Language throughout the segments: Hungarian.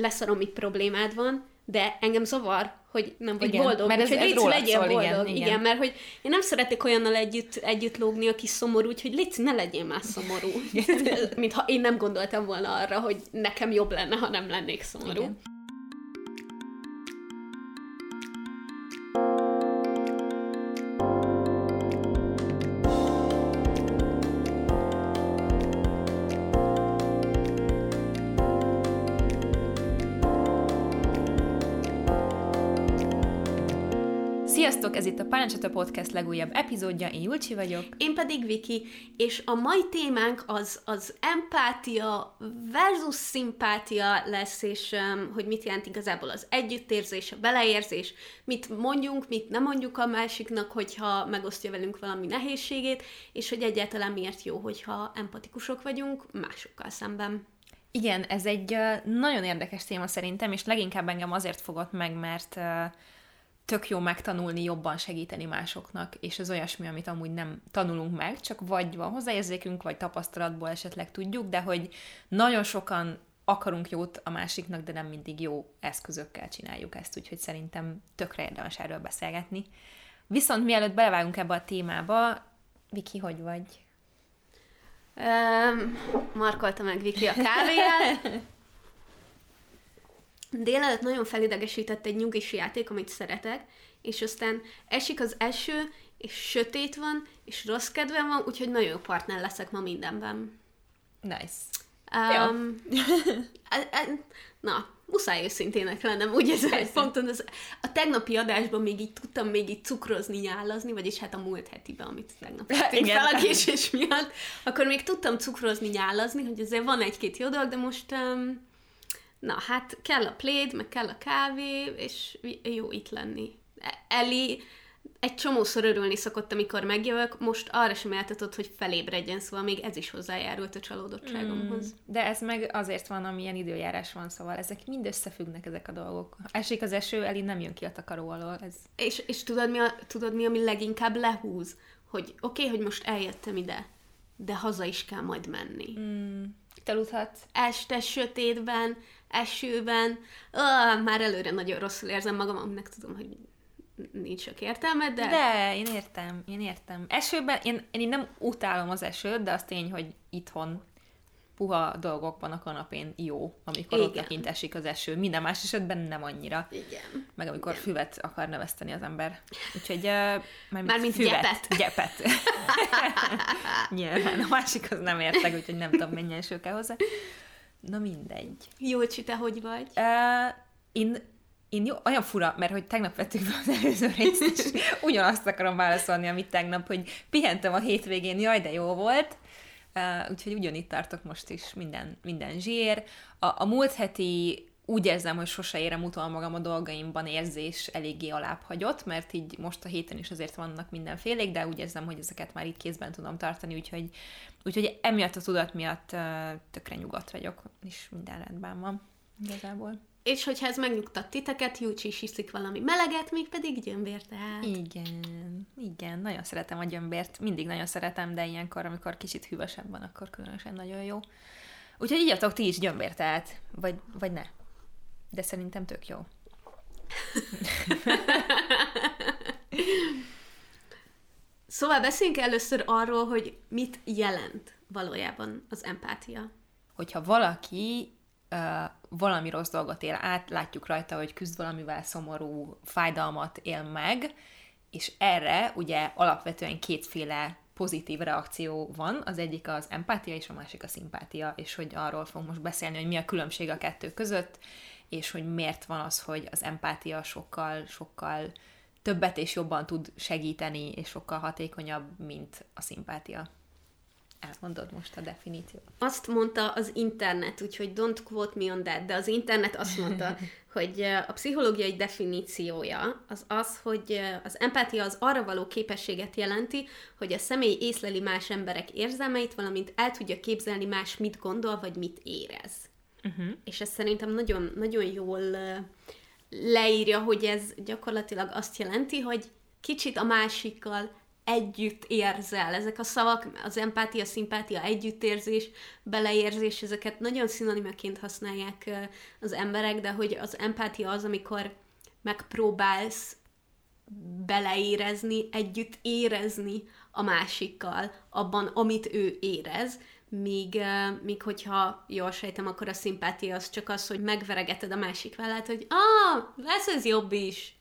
leszarom, mit problémád van, de engem zavar, hogy nem vagy Igen, boldog. mert ez- Úgyhogy ez légy, rólad legyél szól, boldog. igen, Igen, igen. igen, mert hogy én nem szeretek olyannal együtt, együtt lógni, aki szomorú, úgyhogy légy, ne legyél már szomorú. Mintha én nem gondoltam volna arra, hogy nekem jobb lenne, ha nem lennék szomorú. Igen. Parancsata Podcast legújabb epizódja, én Julcsi vagyok. Én pedig Viki, és a mai témánk az, az empátia versus szimpátia lesz, és um, hogy mit jelent igazából az együttérzés, a beleérzés, mit mondjunk, mit nem mondjuk a másiknak, hogyha megosztja velünk valami nehézségét, és hogy egyáltalán miért jó, hogyha empatikusok vagyunk másokkal szemben. Igen, ez egy ö, nagyon érdekes téma szerintem, és leginkább engem azért fogott meg, mert ö, tök jó megtanulni, jobban segíteni másoknak, és ez olyasmi, amit amúgy nem tanulunk meg, csak vagy van hozzáérzékünk, vagy tapasztalatból esetleg tudjuk, de hogy nagyon sokan akarunk jót a másiknak, de nem mindig jó eszközökkel csináljuk ezt, úgyhogy szerintem tökre érdemes erről beszélgetni. Viszont mielőtt belevágunk ebbe a témába, Viki, hogy vagy? Um, markolta meg Viki a kávéját. Délelőtt nagyon felidegesített egy nyugis játék, amit szeretek, és aztán esik az eső, és sötét van, és rossz kedvem van, úgyhogy nagyon jó partner leszek ma mindenben. Nice. Um, na, muszáj őszintének lennem, úgy hogy Persze. ponton az, a tegnapi adásban még így tudtam még így cukrozni, nyálazni, vagyis hát a múlt hetiben, amit tegnap tettünk Igen. fel a késés miatt, akkor még tudtam cukrozni, nyálazni, hogy azért van egy-két jó dolog, de most um, na, hát kell a pléd, meg kell a kávé, és jó itt lenni. E- Eli egy csomószor örülni szokott, amikor megjövök, most arra sem eltetett, hogy felébredjen, szóval még ez is hozzájárult a csalódottságomhoz. De ez meg azért van, amilyen időjárás van, szóval ezek mind összefüggnek ezek a dolgok. Esik az eső, Eli nem jön ki a takaróalól. Ez... És, és tudod, mi a, tudod, mi, ami leginkább lehúz? Hogy oké, okay, hogy most eljöttem ide, de haza is kell majd menni. Mm. Te? Este, sötétben, esőben, ah, már előre nagyon rosszul érzem magam, aminek tudom, hogy nincs sok értelme, de... De, én értem, én értem. Esőben, én, én nem utálom az esőt, de az tény, hogy itthon puha dolgokban a kanapén jó, amikor ott Igen. lekint esik az eső. Minden más esetben nem annyira. Igen. Meg amikor Igen. füvet akar neveszteni az ember. Úgyhogy... Uh, mármint Mármint füvet. gyepet. Gyepet. Nyilván, a másik az nem értek, úgyhogy nem tudom, mennyi eső kell hozzá. Na mindegy. Jócsi, te hogy vagy? Uh, én, én jó, olyan fura, mert hogy tegnap vettük fel az előző részt, és ugyanazt akarom válaszolni, amit tegnap, hogy pihentem a hétvégén, jaj, de jó volt. Uh, úgyhogy ugyanitt tartok most is, minden, minden zsír. A, a múlt heti úgy érzem, hogy sose érem utol magam a dolgaimban érzés eléggé alább hagyott, mert így most a héten is azért vannak mindenfélék, de úgy érzem, hogy ezeket már itt kézben tudom tartani, úgyhogy, úgyhogy emiatt a tudat miatt uh, tökre nyugodt vagyok, és minden rendben van igazából. És hogyha ez megnyugtat titeket, Júcsi is iszik valami meleget, még pedig gyömbér, tehát. Igen, igen, nagyon szeretem a gyömbért, mindig nagyon szeretem, de ilyenkor, amikor kicsit hűvösebb van, akkor különösen nagyon jó. Úgyhogy igyatok ti is gyömbértelt, vagy, vagy ne. De szerintem tök jó. Szóval beszéljünk először arról, hogy mit jelent valójában az empátia. Hogyha valaki uh, valami rossz dolgot él át, látjuk rajta, hogy küzd valamivel szomorú fájdalmat él meg, és erre ugye alapvetően kétféle pozitív reakció van, az egyik az empátia, és a másik a szimpátia, és hogy arról fogunk most beszélni, hogy mi a különbség a kettő között, és hogy miért van az, hogy az empátia sokkal, sokkal többet és jobban tud segíteni, és sokkal hatékonyabb, mint a szimpátia. Elmondod most a definíciót. Azt mondta az internet, úgyhogy don't quote me on that, de az internet azt mondta, hogy a pszichológiai definíciója az az, hogy az empátia az arra való képességet jelenti, hogy a személy észleli más emberek érzelmeit, valamint el tudja képzelni más mit gondol, vagy mit érez. Uh-huh. És ez szerintem nagyon, nagyon jól leírja, hogy ez gyakorlatilag azt jelenti, hogy kicsit a másikkal együtt érzel. Ezek a szavak, az empátia, szimpátia, együttérzés, beleérzés, ezeket nagyon szinonimaként használják az emberek, de hogy az empátia az, amikor megpróbálsz beleérezni, együtt érezni a másikkal abban, amit ő érez, míg, míg hogyha jól sejtem, akkor a szimpátia az csak az, hogy megveregeted a másik vállát, hogy ah, lesz ez jobb is.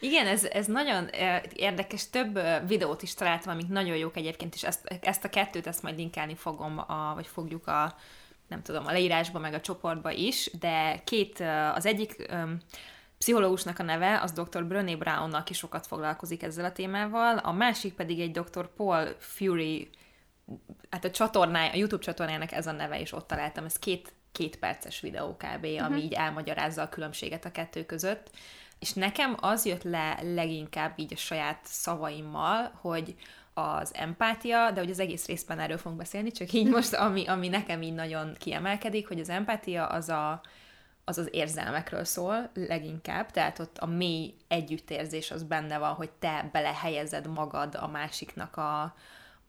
Igen, ez, ez nagyon érdekes, több videót is találtam, amik nagyon jók egyébként, és ezt, ezt a kettőt, ezt majd linkálni fogom, a, vagy fogjuk a, nem tudom, a leírásba, meg a csoportba is, de két, az egyik pszichológusnak a neve, az dr. Brené Brown, aki sokat foglalkozik ezzel a témával, a másik pedig egy dr. Paul Fury, hát a csatornája, a YouTube csatornájának ez a neve, és ott találtam, ez két, két perces videó kb., ami uh-huh. így elmagyarázza a különbséget a kettő között. És nekem az jött le leginkább így a saját szavaimmal, hogy az empátia, de hogy az egész részben erről fogunk beszélni, csak így most, ami, ami nekem így nagyon kiemelkedik, hogy az empátia az a, az az érzelmekről szól leginkább, tehát ott a mély együttérzés az benne van, hogy te belehelyezed magad a másiknak a,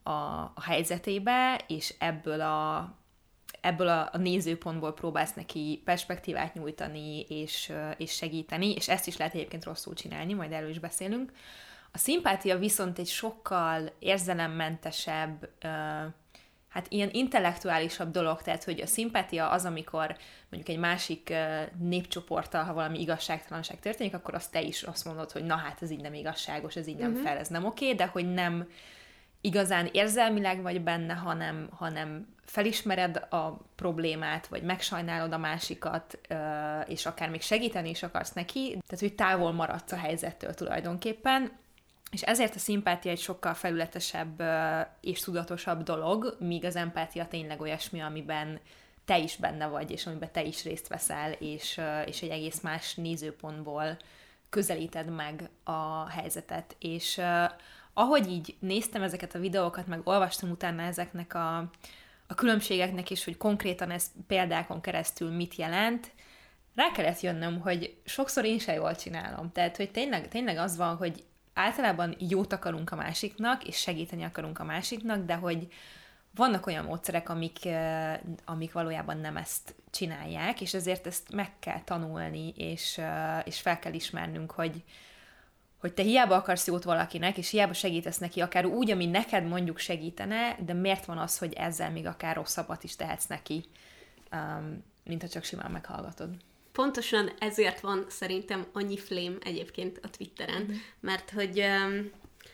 a, a helyzetébe, és ebből a, ebből a, a nézőpontból próbálsz neki perspektívát nyújtani és, és segíteni, és ezt is lehet egyébként rosszul csinálni, majd erről is beszélünk. A szimpátia viszont egy sokkal érzelemmentesebb, hát ilyen intellektuálisabb dolog, tehát hogy a szimpátia az, amikor mondjuk egy másik népcsoporttal, ha valami igazságtalanság történik, akkor azt te is azt mondod, hogy na hát ez így nem igazságos, ez így nem uh-huh. fel, ez nem oké, de hogy nem igazán érzelmileg vagy benne, hanem, hanem felismered a problémát, vagy megsajnálod a másikat, és akár még segíteni is akarsz neki, tehát hogy távol maradsz a helyzettől tulajdonképpen, és ezért a szimpátia egy sokkal felületesebb és tudatosabb dolog, míg az empátia tényleg olyasmi, amiben te is benne vagy, és amiben te is részt veszel, és, és egy egész más nézőpontból közelíted meg a helyzetet. És ahogy így néztem ezeket a videókat, meg olvastam utána ezeknek a, a különbségeknek is, hogy konkrétan ez példákon keresztül mit jelent, rá kellett jönnöm, hogy sokszor én se jól csinálom. Tehát, hogy tényleg, tényleg az van, hogy általában jót akarunk a másiknak, és segíteni akarunk a másiknak, de hogy vannak olyan módszerek, amik, amik valójában nem ezt csinálják, és ezért ezt meg kell tanulni, és, és fel kell ismernünk, hogy, hogy te hiába akarsz jót valakinek, és hiába segítesz neki, akár úgy, ami neked mondjuk segítene, de miért van az, hogy ezzel még akár rosszabbat is tehetsz neki, um, mint ha csak simán meghallgatod. Pontosan ezért van szerintem annyi flame egyébként a Twitteren, mm. mert hogy um,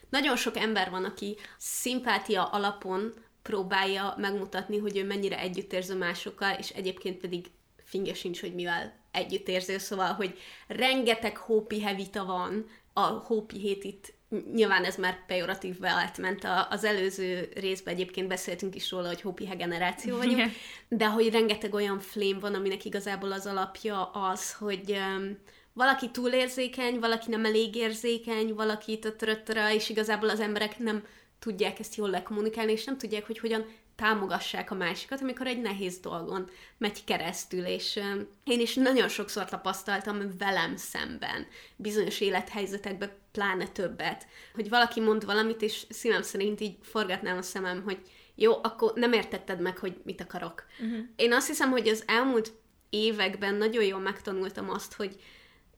nagyon sok ember van, aki szimpátia alapon próbálja megmutatni, hogy ő mennyire együttérző másokkal, és egyébként pedig finge sincs, hogy mivel együttérző, szóval, hogy rengeteg hópi hevita van, a hópi hét itt nyilván ez már pejoratív átment. Az előző részben egyébként beszéltünk is róla, hogy hópihe generáció vagyunk, Igen. de hogy rengeteg olyan flame van, aminek igazából az alapja az, hogy um, valaki túlérzékeny, valaki nem elég érzékeny, valaki tötröttöre, és igazából az emberek nem tudják ezt jól lekommunikálni, és nem tudják, hogy hogyan támogassák a másikat, amikor egy nehéz dolgon megy keresztül, és én is nagyon sokszor tapasztaltam velem szemben, bizonyos élethelyzetekben pláne többet, hogy valaki mond valamit, és szívem szerint így forgatnám a szemem, hogy jó, akkor nem értetted meg, hogy mit akarok. Uh-huh. Én azt hiszem, hogy az elmúlt években nagyon jól megtanultam azt, hogy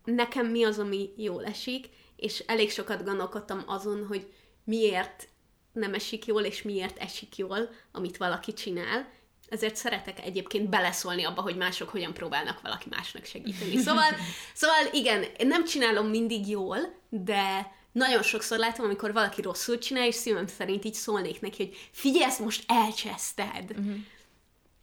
nekem mi az, ami jól esik, és elég sokat gondolkodtam azon, hogy miért nem esik jól, és miért esik jól, amit valaki csinál. Ezért szeretek egyébként beleszólni abba, hogy mások hogyan próbálnak valaki másnak segíteni. Szóval, szóval igen, nem csinálom mindig jól, de nagyon sokszor látom, amikor valaki rosszul csinál, és szívem szerint így szólnék neki, hogy figyelj, ezt most elcseszted. Uh-huh.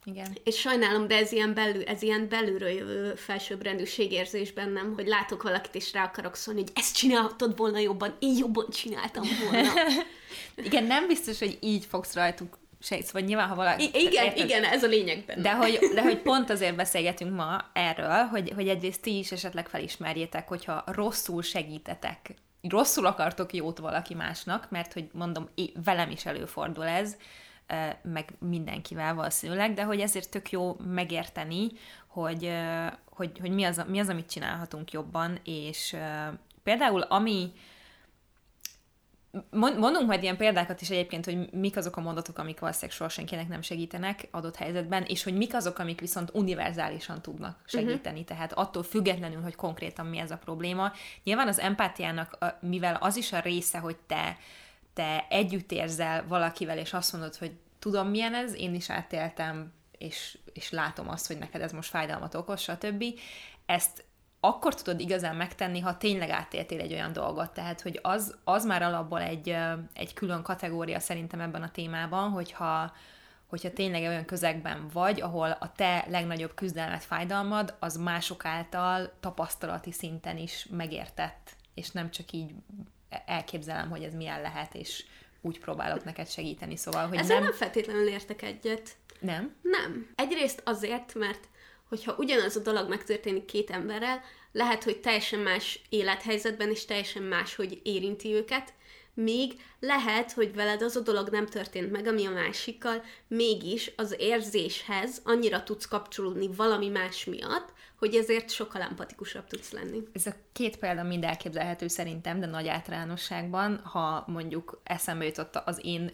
Igen. És sajnálom, de ez ilyen, belül, ez ilyen belülről jövő felsőbbrendűségérzés bennem, hogy látok valakit, és rá akarok szólni, hogy ezt csinálhatod volna jobban, én jobban csináltam volna. Igen, nem biztos, hogy így fogsz rajtuk sejtsz, vagy nyilván, ha valaki... I- igen, érted, igen, ez a lényegben. De hogy, de hogy pont azért beszélgetünk ma erről, hogy, hogy egyrészt ti is esetleg felismerjétek, hogyha rosszul segítetek, rosszul akartok jót valaki másnak, mert hogy mondom, velem is előfordul ez, meg mindenkivel valószínűleg, de hogy ezért tök jó megérteni, hogy, hogy, hogy mi, az, mi az, amit csinálhatunk jobban, és például ami Mondunk majd ilyen példákat is egyébként, hogy mik azok a mondatok, amik valószínűleg soha senkinek nem segítenek adott helyzetben, és hogy mik azok, amik viszont univerzálisan tudnak segíteni. Uh-huh. Tehát attól függetlenül, hogy konkrétan mi ez a probléma. Nyilván az empátiának, mivel az is a része, hogy te, te együtt érzel valakivel, és azt mondod, hogy tudom milyen ez, én is átéltem, és, és látom azt, hogy neked ez most fájdalmat okoz, stb. Ezt akkor tudod igazán megtenni, ha tényleg átéltél egy olyan dolgot. Tehát, hogy az, az már alapból egy, egy külön kategória szerintem ebben a témában, hogyha, hogyha tényleg olyan közegben vagy, ahol a te legnagyobb küzdelmet, fájdalmad, az mások által tapasztalati szinten is megértett, és nem csak így elképzelem, hogy ez milyen lehet, és úgy próbálok neked segíteni, szóval, hogy Ezzel nem... nem feltétlenül értek egyet. Nem? Nem. Egyrészt azért, mert hogyha ugyanaz a dolog megtörténik két emberrel, lehet, hogy teljesen más élethelyzetben és teljesen más, hogy érinti őket, még lehet, hogy veled az a dolog nem történt meg, ami a másikkal, mégis az érzéshez annyira tudsz kapcsolódni valami más miatt, hogy ezért sokkal empatikusabb tudsz lenni. Ez a két példa mind elképzelhető szerintem, de nagy általánosságban, ha mondjuk eszembe jutott az én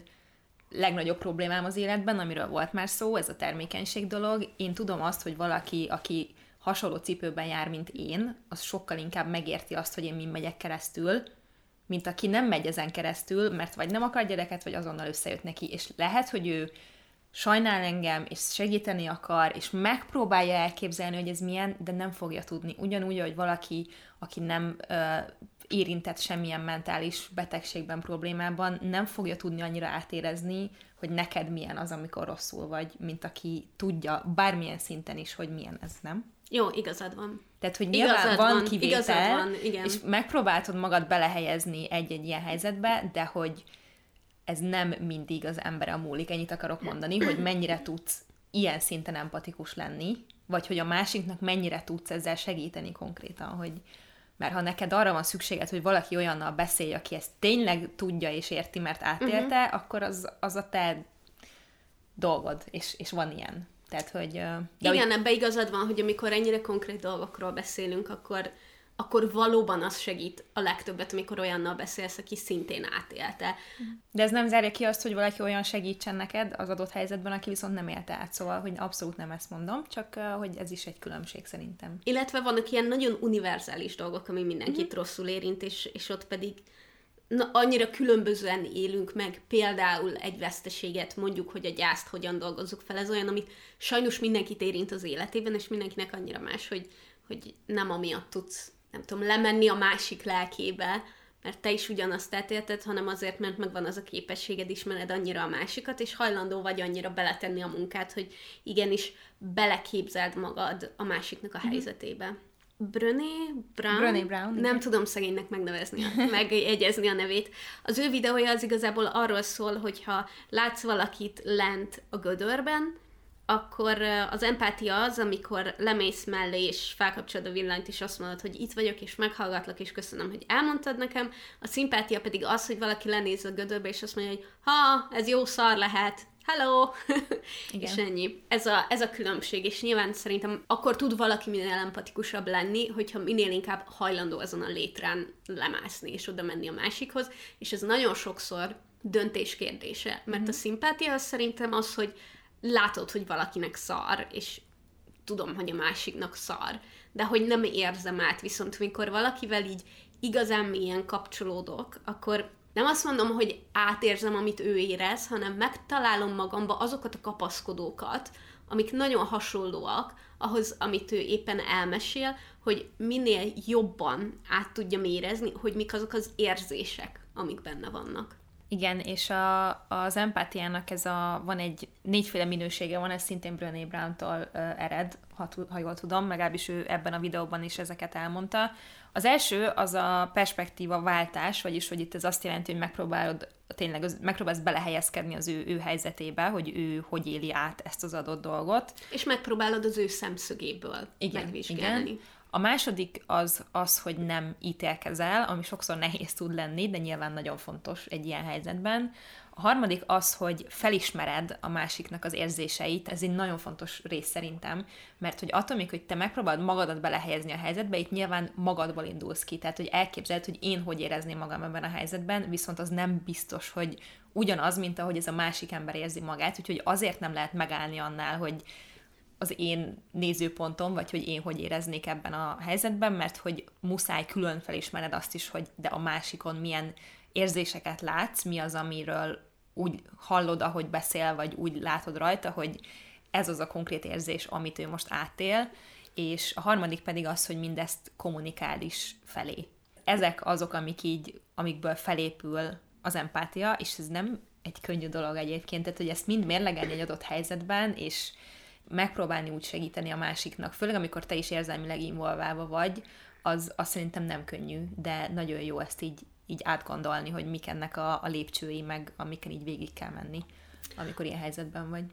legnagyobb problémám az életben, amiről volt már szó, ez a termékenység dolog. Én tudom azt, hogy valaki, aki hasonló cipőben jár, mint én, az sokkal inkább megérti azt, hogy én mind megyek keresztül, mint aki nem megy ezen keresztül, mert vagy nem akar gyereket, vagy azonnal összejött neki, és lehet, hogy ő sajnál engem, és segíteni akar, és megpróbálja elképzelni, hogy ez milyen, de nem fogja tudni. Ugyanúgy, hogy valaki, aki nem ö, érintett semmilyen mentális betegségben, problémában, nem fogja tudni annyira átérezni, hogy neked milyen az, amikor rosszul vagy, mint aki tudja bármilyen szinten is, hogy milyen ez, nem? Jó, igazad van. Tehát, hogy nyilván igazad van, van kivétel, van, igen. és megpróbáltad magad belehelyezni egy-egy ilyen helyzetbe, de hogy ez nem mindig az a múlik. Ennyit akarok mondani, hogy mennyire tudsz ilyen szinten empatikus lenni, vagy hogy a másiknak mennyire tudsz ezzel segíteni konkrétan, hogy mert ha neked arra van szükséged, hogy valaki olyannal beszélj, aki ezt tényleg tudja és érti, mert átélte, uh-huh. akkor az, az a te dolgod, és, és van ilyen. Tehát, hogy... De Igen, hogy... ebbe igazad van, hogy amikor ennyire konkrét dolgokról beszélünk, akkor, akkor valóban az segít a legtöbbet, amikor olyannal beszélsz, aki szintén átélte. De ez nem zárja ki azt, hogy valaki olyan segítsen neked az adott helyzetben, aki viszont nem élte át. Szóval, hogy abszolút nem ezt mondom, csak hogy ez is egy különbség szerintem. Illetve vannak ilyen nagyon univerzális dolgok, ami mindenkit mm-hmm. rosszul érint, és, és ott pedig na, annyira különbözően élünk meg például egy veszteséget, mondjuk, hogy a gyászt hogyan dolgozzuk fel. Ez olyan, amit sajnos mindenkit érint az életében, és mindenkinek annyira más, hogy, hogy nem amiatt tudsz, nem tudom, lemenni a másik lelkébe, mert te is ugyanazt átélted, hanem azért, mert megvan az a képességed, ismered annyira a másikat, és hajlandó vagy annyira beletenni a munkát, hogy igenis beleképzeld magad a másiknak a mhm. helyzetébe. Brené Brown, Brené Brown nem igen. tudom szegénynek megnevezni, megjegyezni a nevét. Az ő videója az igazából arról szól, hogyha látsz valakit lent a gödörben, akkor az empátia az, amikor lemész mellé, és felkapcsolod a villanyt, és azt mondod, hogy itt vagyok, és meghallgatlak, és köszönöm, hogy elmondtad nekem. A szimpátia pedig az, hogy valaki lenéz a gödörbe, és azt mondja, hogy ha, ez jó szar lehet, hello! Igen. és ennyi. Ez a, ez a különbség, és nyilván szerintem akkor tud valaki minél empatikusabb lenni, hogyha minél inkább hajlandó azon a létrán lemászni, és oda menni a másikhoz, és ez nagyon sokszor döntés kérdése, mert mm-hmm. a szimpátia az szerintem az, hogy látod, hogy valakinek szar, és tudom, hogy a másiknak szar, de hogy nem érzem át, viszont amikor valakivel így igazán mélyen kapcsolódok, akkor nem azt mondom, hogy átérzem, amit ő érez, hanem megtalálom magamba azokat a kapaszkodókat, amik nagyon hasonlóak ahhoz, amit ő éppen elmesél, hogy minél jobban át tudjam érezni, hogy mik azok az érzések, amik benne vannak. Igen, és a, az empátiának ez a, van egy négyféle minősége van, ez szintén Brené Brown-tól uh, ered, ha, ha jól tudom, legalábbis ő ebben a videóban is ezeket elmondta. Az első az a perspektíva váltás, vagyis hogy itt ez azt jelenti, hogy megpróbálod tényleg megpróbálsz belehelyezkedni az ő, ő helyzetébe, hogy ő hogy éli át ezt az adott dolgot. És megpróbálod az ő szemszögéből igen, megvizsgálni. Igen. A második az az, hogy nem ítélkezel, ami sokszor nehéz tud lenni, de nyilván nagyon fontos egy ilyen helyzetben. A harmadik az, hogy felismered a másiknak az érzéseit, ez egy nagyon fontos rész szerintem, mert hogy attól még, hogy te megpróbálod magadat belehelyezni a helyzetbe, itt nyilván magadból indulsz ki, tehát hogy elképzeled, hogy én hogy érezném magam ebben a helyzetben, viszont az nem biztos, hogy ugyanaz, mint ahogy ez a másik ember érzi magát, úgyhogy azért nem lehet megállni annál, hogy az én nézőpontom, vagy hogy én hogy éreznék ebben a helyzetben, mert hogy muszáj külön felismered azt is, hogy de a másikon milyen érzéseket látsz, mi az, amiről úgy hallod, ahogy beszél, vagy úgy látod rajta, hogy ez az a konkrét érzés, amit ő most átél, és a harmadik pedig az, hogy mindezt kommunikál is felé. Ezek azok, amik így, amikből felépül az empátia, és ez nem egy könnyű dolog egyébként, tehát hogy ezt mind mérlegelni egy adott helyzetben, és megpróbálni úgy segíteni a másiknak, főleg amikor te is érzelmileg involválva vagy, az, az szerintem nem könnyű, de nagyon jó ezt így, így átgondolni, hogy mik ennek a, a lépcsői, meg amiken így végig kell menni, amikor ilyen helyzetben vagy.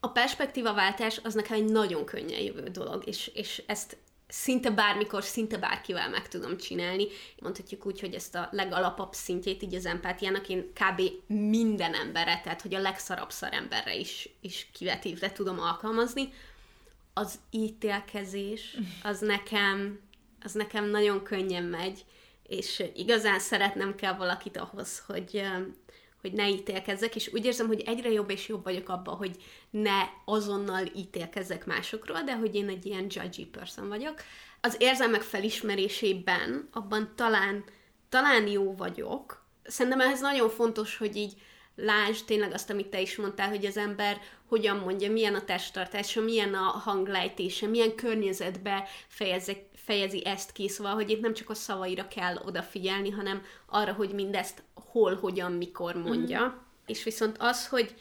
A perspektívaváltás az nekem egy nagyon könnyen jövő dolog, és, és ezt szinte bármikor, szinte bárkivel meg tudom csinálni. Mondhatjuk úgy, hogy ezt a legalapabb szintjét így az empátiának én kb. minden emberre, tehát hogy a legszarabb emberre is, is kivetívre tudom alkalmazni. Az ítélkezés, az nekem, az nekem nagyon könnyen megy, és igazán szeretnem kell valakit ahhoz, hogy, hogy ne ítélkezzek, és úgy érzem, hogy egyre jobb és jobb vagyok abban, hogy ne azonnal ítélkezzek másokról, de hogy én egy ilyen judgy person vagyok. Az érzelmek felismerésében abban talán, talán jó vagyok. Szerintem ehhez nagyon fontos, hogy így lásd tényleg azt, amit te is mondtál, hogy az ember hogyan mondja, milyen a testtartása, milyen a hanglejtése, milyen környezetbe fejezi, fejezi ezt ki, szóval, hogy itt nem csak a szavaira kell odafigyelni, hanem arra, hogy mindezt hol, hogyan, mikor mondja. Mm. És viszont az, hogy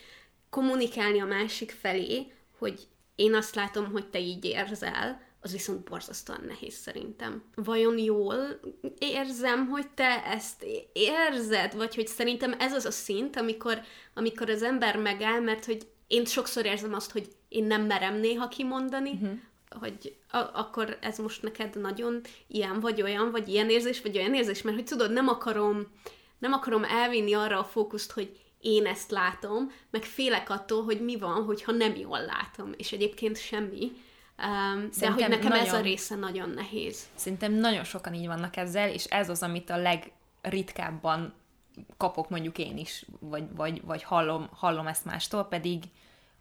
kommunikálni a másik felé, hogy én azt látom, hogy te így érzel, az viszont borzasztóan nehéz szerintem. Vajon jól érzem, hogy te ezt érzed? Vagy hogy szerintem ez az a szint, amikor, amikor az ember megáll, mert hogy én sokszor érzem azt, hogy én nem merem néha kimondani, uh-huh. Hogy a- akkor ez most neked nagyon ilyen, vagy olyan, vagy ilyen érzés, vagy olyan érzés, mert hogy tudod, nem akarom nem akarom elvinni arra a fókuszt, hogy én ezt látom, meg félek attól, hogy mi van, hogyha nem jól látom, és egyébként semmi. Um, de hogy nekem nagyon, ez a része nagyon nehéz. Szerintem nagyon sokan így vannak ezzel, és ez az, amit a legritkábban kapok mondjuk én is, vagy, vagy, vagy hallom, hallom ezt mástól, pedig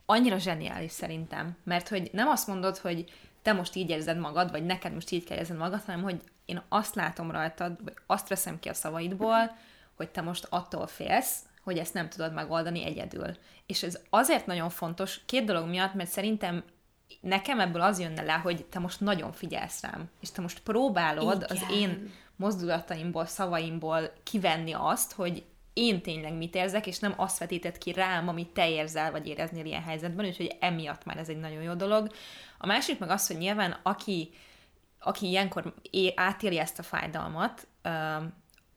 annyira zseniális szerintem, mert hogy nem azt mondod, hogy te most így érzed magad, vagy neked most így kell érzed magad, hanem hogy én azt látom rajtad, vagy azt veszem ki a szavaidból, hogy te most attól félsz, hogy ezt nem tudod megoldani egyedül. És ez azért nagyon fontos, két dolog miatt, mert szerintem nekem ebből az jönne le, hogy te most nagyon figyelsz rám, és te most próbálod Igen. az én mozdulataimból, szavaimból kivenni azt, hogy én tényleg mit érzek, és nem azt vetíted ki rám, amit te érzel, vagy éreznél ilyen helyzetben, úgyhogy emiatt már ez egy nagyon jó dolog. A másik meg az, hogy nyilván aki, aki ilyenkor é- átéli ezt a fájdalmat,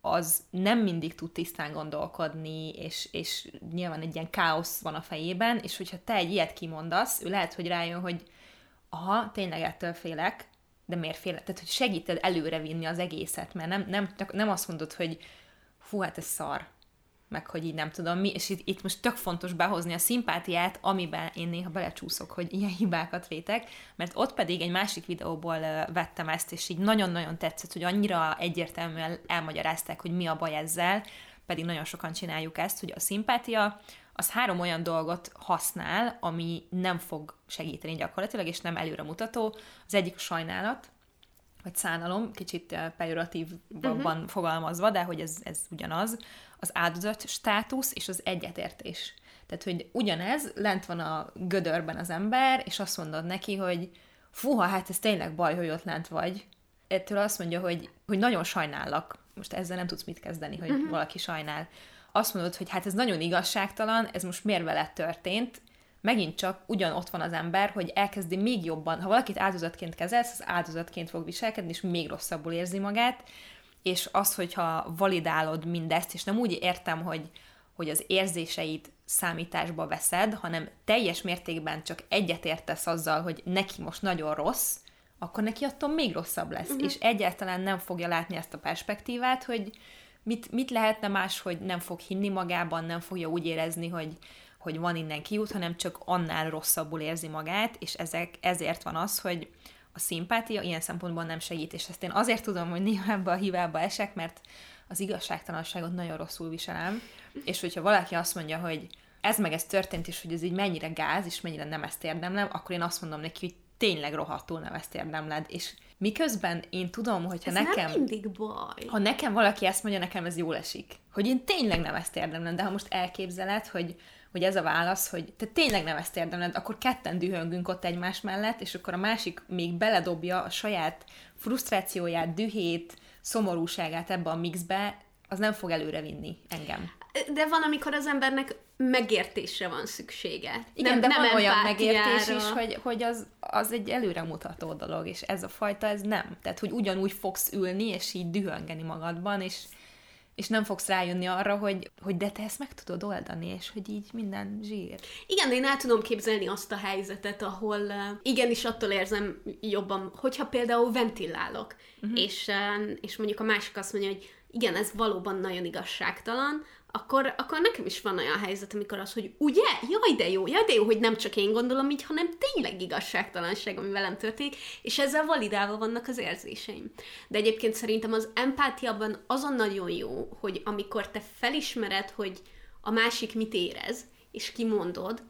az nem mindig tud tisztán gondolkodni, és, és nyilván egy ilyen káosz van a fejében, és hogyha te egy ilyet kimondasz, ő lehet, hogy rájön, hogy aha, tényleg ettől félek, de miért félek? Tehát, hogy segíted előre vinni az egészet, mert nem, nem, nem azt mondod, hogy fú, hát ez szar, meg hogy így nem tudom mi, és itt, itt most tök fontos behozni a szimpátiát, amiben én néha belecsúszok, hogy ilyen hibákat vétek, mert ott pedig egy másik videóból vettem ezt, és így nagyon-nagyon tetszett, hogy annyira egyértelműen elmagyarázták, hogy mi a baj ezzel, pedig nagyon sokan csináljuk ezt, hogy a szimpátia az három olyan dolgot használ, ami nem fog segíteni gyakorlatilag, és nem előremutató. Az egyik a sajnálat, vagy szánalom, kicsit pejoratívban uh-huh. fogalmazva, de hogy ez, ez ugyanaz az áldozat státusz és az egyetértés. Tehát, hogy ugyanez, lent van a gödörben az ember, és azt mondod neki, hogy fuha, hát ez tényleg baj, hogy ott lent vagy. Ettől azt mondja, hogy, hogy nagyon sajnállak. Most ezzel nem tudsz mit kezdeni, hogy uh-huh. valaki sajnál. Azt mondod, hogy hát ez nagyon igazságtalan, ez most miért veled történt, megint csak ugyan ott van az ember, hogy elkezdi még jobban, ha valakit áldozatként kezelsz, az áldozatként fog viselkedni, és még rosszabbul érzi magát, és az, hogyha validálod mindezt, és nem úgy értem, hogy, hogy az érzéseit számításba veszed, hanem teljes mértékben csak egyetértesz azzal, hogy neki most nagyon rossz, akkor neki attól még rosszabb lesz. Uh-huh. És egyáltalán nem fogja látni ezt a perspektívát, hogy mit, mit lehetne más, hogy nem fog hinni magában, nem fogja úgy érezni, hogy, hogy van innen kiút, hanem csak annál rosszabbul érzi magát, és ezek, ezért van az, hogy a szimpátia ilyen szempontból nem segít, és ezt én azért tudom, hogy néha ebbe a hibába esek, mert az igazságtalanságot nagyon rosszul viselem, és hogyha valaki azt mondja, hogy ez meg ez történt, és hogy ez így mennyire gáz, és mennyire nem ezt érdemlem, akkor én azt mondom neki, hogy tényleg rohadtul nem ezt érdemled, és miközben én tudom, hogy ha nekem... mindig baj. Ha nekem valaki ezt mondja, nekem ez jól esik. Hogy én tényleg nem ezt érdemlem, de ha most elképzeled, hogy, hogy ez a válasz, hogy te tényleg nem ezt érdemled, akkor ketten dühöngünk ott egymás mellett, és akkor a másik még beledobja a saját frusztrációját, dühét, szomorúságát ebbe a mixbe, az nem fog előre vinni engem. De van, amikor az embernek megértésre van szüksége. Igen, nem, de van olyan megértés is, hogy, hogy az, az egy előremutató dolog, és ez a fajta, ez nem. Tehát, hogy ugyanúgy fogsz ülni, és így dühöngeni magadban, és, és nem fogsz rájönni arra, hogy, hogy de te ezt meg tudod oldani, és hogy így minden zsír. Igen, de én el tudom képzelni azt a helyzetet, ahol uh, igenis attól érzem jobban, hogyha például ventilálok, uh-huh. és, uh, és mondjuk a másik azt mondja, hogy igen, ez valóban nagyon igazságtalan, akkor, akkor nekem is van olyan helyzet, amikor az, hogy ugye, jaj de jó, jaj de jó, hogy nem csak én gondolom így, hanem tényleg igazságtalanság, ami velem történik, és ezzel validálva vannak az érzéseim. De egyébként szerintem az empátiában azon nagyon jó, hogy amikor te felismered, hogy a másik mit érez, és kimondod,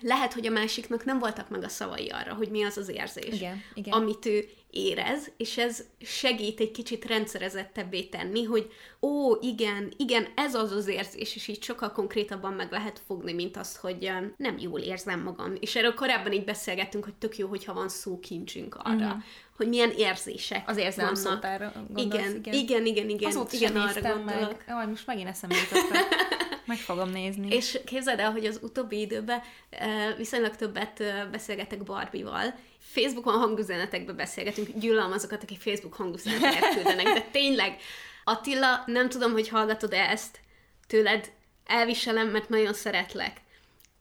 lehet, hogy a másiknak nem voltak meg a szavai arra, hogy mi az az érzés, Igen, igen. amit ő érez, és ez segít egy kicsit rendszerezettebbé tenni, hogy ó, igen, igen, ez az az érzés, és így sokkal konkrétabban meg lehet fogni, mint az, hogy nem jól érzem magam. És erről korábban így beszélgettünk, hogy tök jó, hogyha van szókincsünk arra, uh-huh. hogy milyen érzések Az érzelem szótára gondolsz, igen, igen, igen, igen, igen, Azóta igen arra gondolok. meg. Aj, most megint eszembe jutott rá. Meg fogom nézni. És képzeld el, hogy az utóbbi időben viszonylag többet beszélgetek Barbie-val. Facebookon hangüzenetekbe beszélgetünk, gyűlölöm azokat, akik Facebook hangüzeneteket küldenek, de tényleg, Attila, nem tudom, hogy hallgatod-e ezt tőled, elviselem, mert nagyon szeretlek.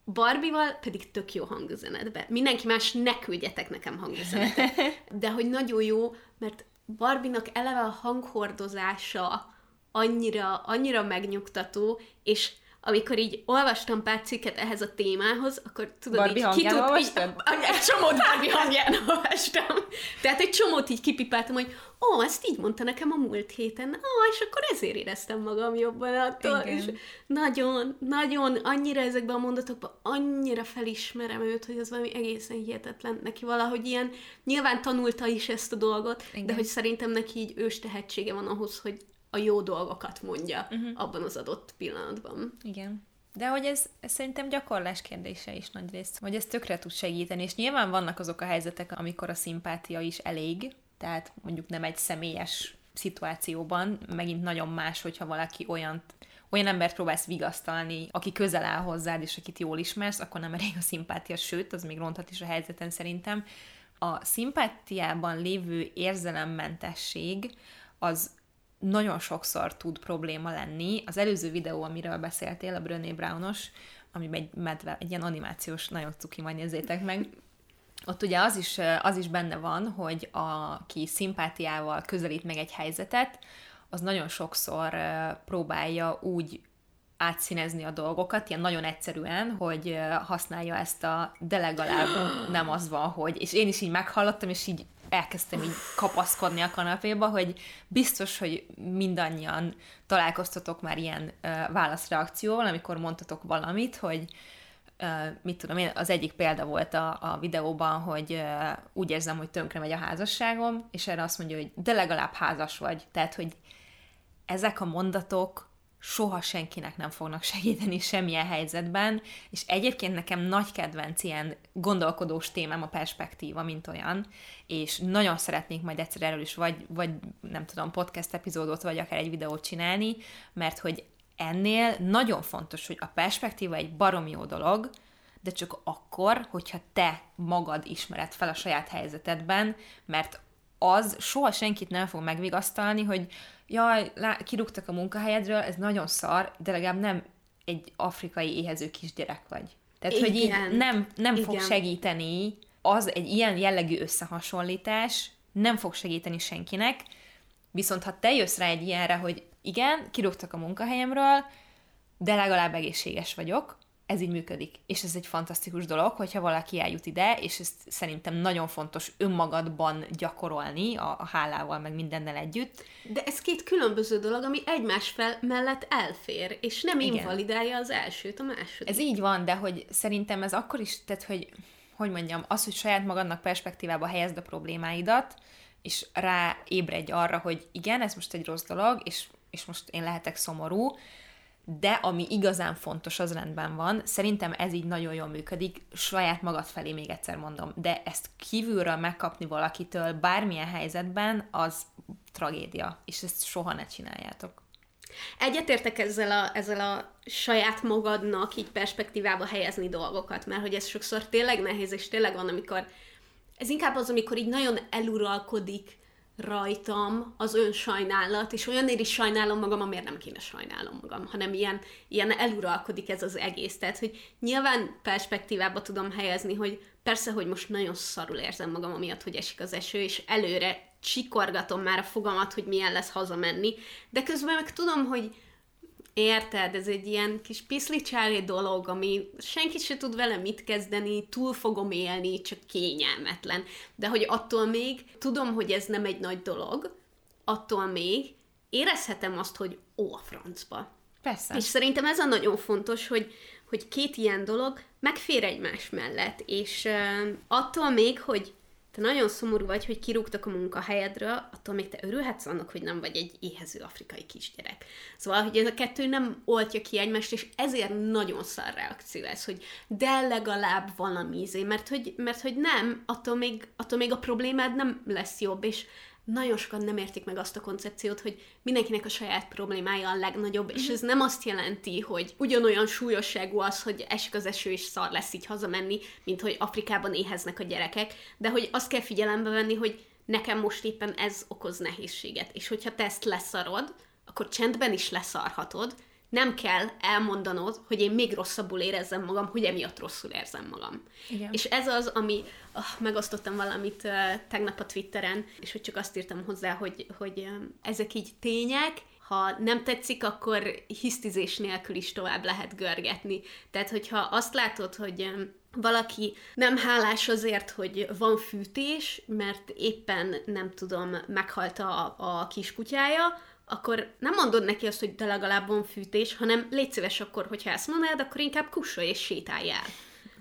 Barbie-val pedig tök jó hangüzenetbe. Mindenki más ne küldjetek nekem hangüzenetet. De hogy nagyon jó, mert Barbie-nak eleve a hanghordozása annyira, annyira megnyugtató, és amikor így olvastam pár cikket ehhez a témához, akkor tudod, Barbie így hangján tud, így, egy csomót Barbie hangján olvastam. Tehát egy csomót így kipipáltam, hogy ó, ezt így mondta nekem a múlt héten, ó, és akkor ezért éreztem magam jobban attól. Igen. És nagyon, nagyon, annyira ezekben a mondatokban, annyira felismerem őt, hogy ez valami egészen hihetetlen neki valahogy ilyen, nyilván tanulta is ezt a dolgot, Igen. de hogy szerintem neki így ős tehetsége van ahhoz, hogy a jó dolgokat mondja uh-huh. abban az adott pillanatban. Igen. De hogy ez, ez szerintem gyakorlás kérdése is nagy rész, hogy ez tökre tud segíteni, és nyilván vannak azok a helyzetek, amikor a szimpátia is elég, tehát mondjuk nem egy személyes szituációban, megint nagyon más, hogyha valaki olyan, olyan embert próbálsz vigasztalni, aki közel áll hozzád, és akit jól ismersz, akkor nem elég a szimpátia, sőt, az még ronthat is a helyzeten szerintem. A szimpátiában lévő érzelemmentesség az nagyon sokszor tud probléma lenni. Az előző videó, amiről beszéltél, a Brené Brownos, amiben egy medve, egy ilyen animációs, nagyon cuki, majd nézzétek meg, ott ugye az is, az is benne van, hogy aki szimpátiával közelít meg egy helyzetet, az nagyon sokszor próbálja úgy átszínezni a dolgokat, ilyen nagyon egyszerűen, hogy használja ezt a de legalább nem az van, hogy, és én is így meghallottam, és így elkezdtem így kapaszkodni a kanapéba, hogy biztos, hogy mindannyian találkoztatok már ilyen ö, válaszreakcióval, amikor mondtatok valamit, hogy Uh, mit tudom én, az egyik példa volt a, a videóban, hogy uh, úgy érzem, hogy tönkre megy a házasságom, és erre azt mondja, hogy de legalább házas vagy. Tehát, hogy ezek a mondatok soha senkinek nem fognak segíteni semmilyen helyzetben, és egyébként nekem nagy kedvenc ilyen gondolkodós témám a perspektíva, mint olyan, és nagyon szeretnék majd egyszer erről is vagy, vagy nem tudom, podcast epizódot, vagy akár egy videót csinálni, mert hogy ennél nagyon fontos, hogy a perspektíva egy baromi jó dolog, de csak akkor, hogyha te magad ismered fel a saját helyzetedben, mert az soha senkit nem fog megvigasztalni, hogy jaj, lá, kirúgtak a munkahelyedről, ez nagyon szar, de legalább nem egy afrikai éhező kisgyerek vagy. Tehát, hogy így Igen. nem, nem fog Igen. segíteni, az egy ilyen jellegű összehasonlítás nem fog segíteni senkinek, viszont ha te jössz rá egy ilyenre, hogy igen, kirúgtak a munkahelyemről, de legalább egészséges vagyok, ez így működik. És ez egy fantasztikus dolog, hogyha valaki eljut ide, és ezt szerintem nagyon fontos önmagadban gyakorolni, a, a hálával, meg mindennel együtt. De ez két különböző dolog, ami egymás fel mellett elfér, és nem Igen. invalidálja az elsőt a második. Ez így van, de hogy szerintem ez akkor is, tehát hogy, hogy mondjam, az, hogy saját magadnak perspektívába helyezd a problémáidat, és rá ébredj arra, hogy igen, ez most egy rossz dolog, és, és most én lehetek szomorú, de ami igazán fontos, az rendben van. Szerintem ez így nagyon jól működik, saját magad felé még egyszer mondom, de ezt kívülről megkapni valakitől bármilyen helyzetben, az tragédia, és ezt soha ne csináljátok. Egyetértek ezzel a, ezzel a saját magadnak így perspektívába helyezni dolgokat, mert hogy ez sokszor tényleg nehéz, és tényleg van, amikor ez inkább az, amikor így nagyon eluralkodik rajtam az önsajnálat, és olyanért is sajnálom magam, amiért nem kéne sajnálom magam, hanem ilyen, ilyen eluralkodik ez az egész. Tehát, hogy nyilván perspektívába tudom helyezni, hogy persze, hogy most nagyon szarul érzem magam, amiatt, hogy esik az eső, és előre csikorgatom már a fogamat, hogy milyen lesz hazamenni, de közben meg tudom, hogy Érted? Ez egy ilyen kis piszlicsári dolog, ami senki se tud vele mit kezdeni, túl fogom élni, csak kényelmetlen. De hogy attól még tudom, hogy ez nem egy nagy dolog, attól még érezhetem azt, hogy ó a francba. Persze. És szerintem ez a nagyon fontos, hogy, hogy két ilyen dolog megfér egymás mellett, és uh, attól még, hogy te nagyon szomorú vagy, hogy kirúgtak a munkahelyedről, attól még te örülhetsz annak, hogy nem vagy egy éhező afrikai kisgyerek. Szóval, hogy ez a kettő nem oltja ki egymást, és ezért nagyon szar reakció ez, hogy de legalább valami izé, mert hogy, mert hogy nem, attól még, attól még a problémád nem lesz jobb, és nagyon sokan nem értik meg azt a koncepciót, hogy mindenkinek a saját problémája a legnagyobb, és ez nem azt jelenti, hogy ugyanolyan súlyosságú az, hogy esik az eső és szar lesz így hazamenni, mint hogy Afrikában éheznek a gyerekek, de hogy azt kell figyelembe venni, hogy nekem most éppen ez okoz nehézséget, és hogyha te ezt leszarod, akkor csendben is leszarhatod, nem kell elmondanod, hogy én még rosszabbul érezzem magam, hogy emiatt rosszul érzem magam. Igen. És ez az, ami, oh, megosztottam valamit tegnap a Twitteren, és hogy csak azt írtam hozzá, hogy, hogy ezek így tények, ha nem tetszik, akkor hisztizés nélkül is tovább lehet görgetni. Tehát, hogyha azt látod, hogy valaki nem hálás azért, hogy van fűtés, mert éppen, nem tudom, meghalt a, a kiskutyája, akkor nem mondod neki azt, hogy de legalább van fűtés, hanem légy szíves akkor, hogyha ezt mondod, akkor inkább kussolj és sétálj el.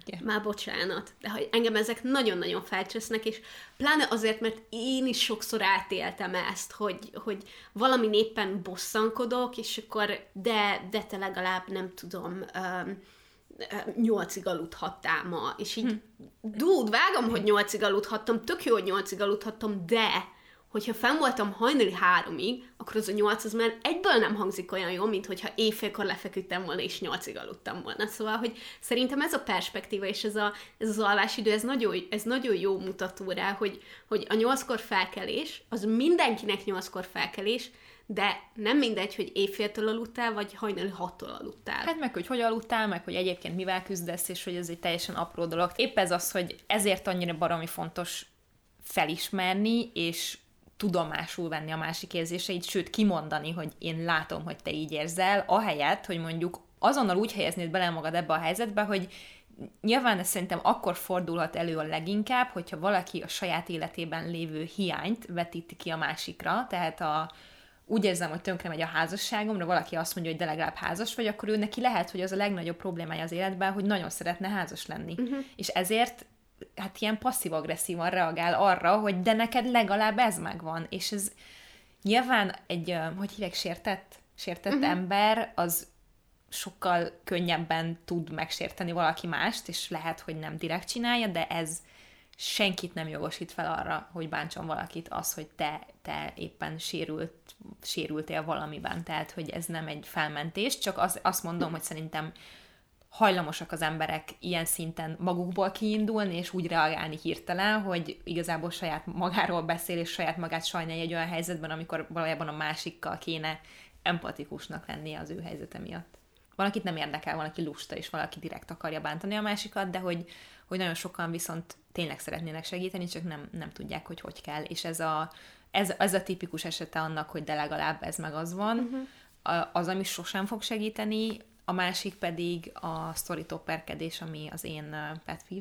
Yeah. Már bocsánat, de hogy engem ezek nagyon-nagyon felcsesznek, és pláne azért, mert én is sokszor átéltem ezt, hogy, hogy valami éppen bosszankodok, és akkor de, de te legalább nem tudom, um, nyolcig aludhattál ma, és így, hm. dude, vágom, hogy nyolcig aludhattam, tök jó, hogy nyolcig aludhattam, de hogyha fenn voltam hajnali háromig, akkor az a nyolc az már egyből nem hangzik olyan jó, mint hogyha éjfélkor lefeküdtem volna, és nyolcig aludtam volna. Szóval, hogy szerintem ez a perspektíva, és ez, a, ez az alvásidő, ez nagyon, ez nagyon jó mutató rá, hogy, hogy a nyolckor felkelés, az mindenkinek nyolckor felkelés, de nem mindegy, hogy éjféltől aludtál, vagy hajnali hattól aludtál. Hát meg, hogy hogy aludtál, meg hogy egyébként mivel küzdesz, és hogy ez egy teljesen apró dolog. Épp ez az, hogy ezért annyira baromi fontos felismerni, és tudomásul venni a másik érzéseit, sőt kimondani, hogy én látom, hogy te így érzel, ahelyett, hogy mondjuk azonnal úgy helyeznéd bele magad ebbe a helyzetbe, hogy nyilván ez szerintem akkor fordulhat elő a leginkább, hogyha valaki a saját életében lévő hiányt vetíti ki a másikra, tehát a, úgy érzem, hogy tönkre megy a házasságomra, valaki azt mondja, hogy de legalább házas vagy, akkor ő neki lehet, hogy az a legnagyobb problémája az életben, hogy nagyon szeretne házas lenni. Uh-huh. És ezért hát ilyen passzív-agresszívan reagál arra, hogy de neked legalább ez megvan. És ez nyilván egy, hogy hívják, sértett, sértett uh-huh. ember, az sokkal könnyebben tud megsérteni valaki mást, és lehet, hogy nem direkt csinálja, de ez senkit nem jogosít fel arra, hogy bántson valakit az, hogy te, te éppen sérült, sérültél valamiben. Tehát, hogy ez nem egy felmentés, csak az, azt mondom, hogy szerintem hajlamosak az emberek ilyen szinten magukból kiindulni, és úgy reagálni hirtelen, hogy igazából saját magáról beszél, és saját magát sajnálja egy olyan helyzetben, amikor valójában a másikkal kéne empatikusnak lennie az ő helyzete miatt. Valakit nem érdekel, valaki lusta, és valaki direkt akarja bántani a másikat, de hogy, hogy nagyon sokan viszont tényleg szeretnének segíteni, csak nem, nem tudják, hogy hogy kell. És ez a ez, ez a tipikus esete annak, hogy de legalább ez meg az van. Uh-huh. Az, ami sosem fog segíteni, a másik pedig a storytopperkedés, ami az én pet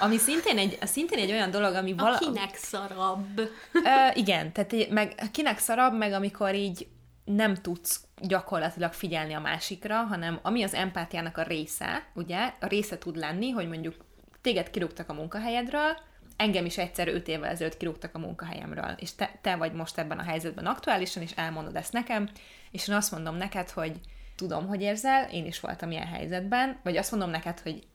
ami szintén egy, szintén egy olyan dolog, ami vala... Akinek szarabb. Uh, igen, tehát meg kinek szarabb, meg amikor így nem tudsz gyakorlatilag figyelni a másikra, hanem ami az empátiának a része, ugye, a része tud lenni, hogy mondjuk téged kirúgtak a munkahelyedről, engem is egyszer öt évvel ezelőtt kirúgtak a munkahelyemről, és te, te vagy most ebben a helyzetben aktuálisan, és elmondod ezt nekem, és én azt mondom neked, hogy tudom, hogy érzel, én is voltam ilyen helyzetben, vagy azt mondom neked, hogy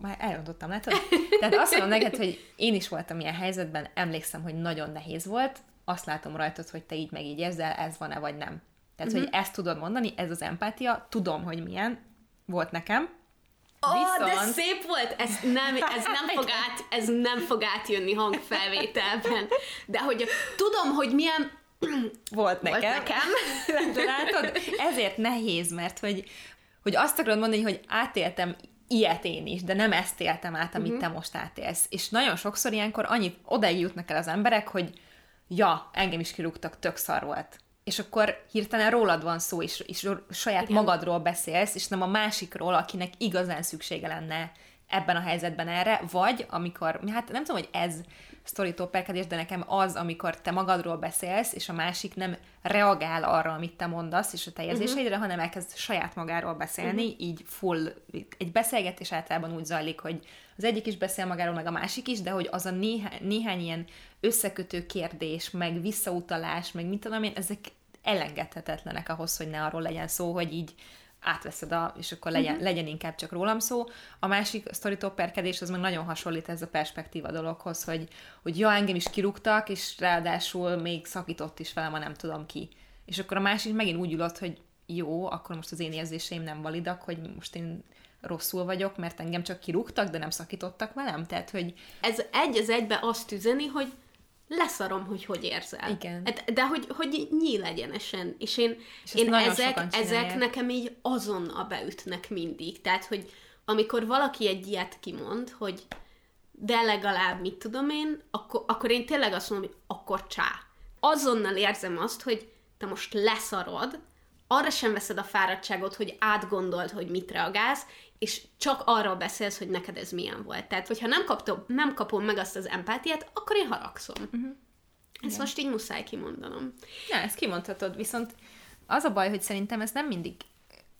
már elrontottam, látod? Tehát azt mondom neked, hogy én is voltam ilyen helyzetben, emlékszem, hogy nagyon nehéz volt, azt látom rajtad, hogy te így meg így érzel, ez van-e vagy nem. Tehát, uh-huh. hogy ezt tudod mondani, ez az empátia, tudom, hogy milyen volt nekem, Oh, Viszont... de szép volt! Ez nem, ez, nem fog át, ez nem fog átjönni hangfelvételben. De hogy tudom, hogy milyen volt nekem. Volt nekem. De látod, ezért nehéz, mert hogy, hogy azt akarod mondani, hogy átéltem ilyet én is, de nem ezt éltem át, amit uh-huh. te most átélsz. És nagyon sokszor ilyenkor annyit odaig jutnak el az emberek, hogy ja, engem is kirúgtak, tök szar volt. És akkor hirtelen rólad van szó, és, és saját Igen. magadról beszélsz, és nem a másikról, akinek igazán szüksége lenne ebben a helyzetben erre, vagy amikor, hát nem tudom, hogy ez sztorytopperkedés, de nekem az, amikor te magadról beszélsz, és a másik nem reagál arra, amit te mondasz, és a te érzéseidre, uh-huh. hanem elkezd saját magáról beszélni, uh-huh. így full, egy beszélgetés általában úgy zajlik, hogy az egyik is beszél magáról, meg a másik is, de hogy az a néhány, néhány ilyen összekötő kérdés, meg visszautalás, meg mit tudom én, ezek elengedhetetlenek ahhoz, hogy ne arról legyen szó, hogy így átveszed, a, és akkor legyen, uh-huh. legyen inkább csak rólam szó. A másik sztoritopperkedés az meg nagyon hasonlít ez a perspektíva dologhoz, hogy, hogy ja, engem is kirúgtak, és ráadásul még szakított is velem, a nem tudom ki. És akkor a másik megint úgy ülött, hogy jó, akkor most az én érzéseim nem validak, hogy most én rosszul vagyok, mert engem csak kirúgtak, de nem szakítottak velem. Tehát, hogy... Ez egy az egybe azt üzeni, hogy leszarom, hogy hogy érzel. Igen. Hát, de hogy, hogy nyílegyenesen. És én, és én ezek, ezek nekem így azonnal beütnek mindig. Tehát, hogy amikor valaki egy ilyet kimond, hogy de legalább mit tudom én, akkor, akkor én tényleg azt mondom, hogy akkor csá. Azonnal érzem azt, hogy te most leszarod, arra sem veszed a fáradtságot, hogy átgondold, hogy mit reagálsz, és csak arról beszélsz, hogy neked ez milyen volt. Tehát, hogyha nem, kaptom, nem kapom meg azt az empátiát, akkor én haragszom. Uh-huh. Ezt Igen. most így muszáj kimondanom. Ja, ezt kimondhatod, viszont az a baj, hogy szerintem ez nem mindig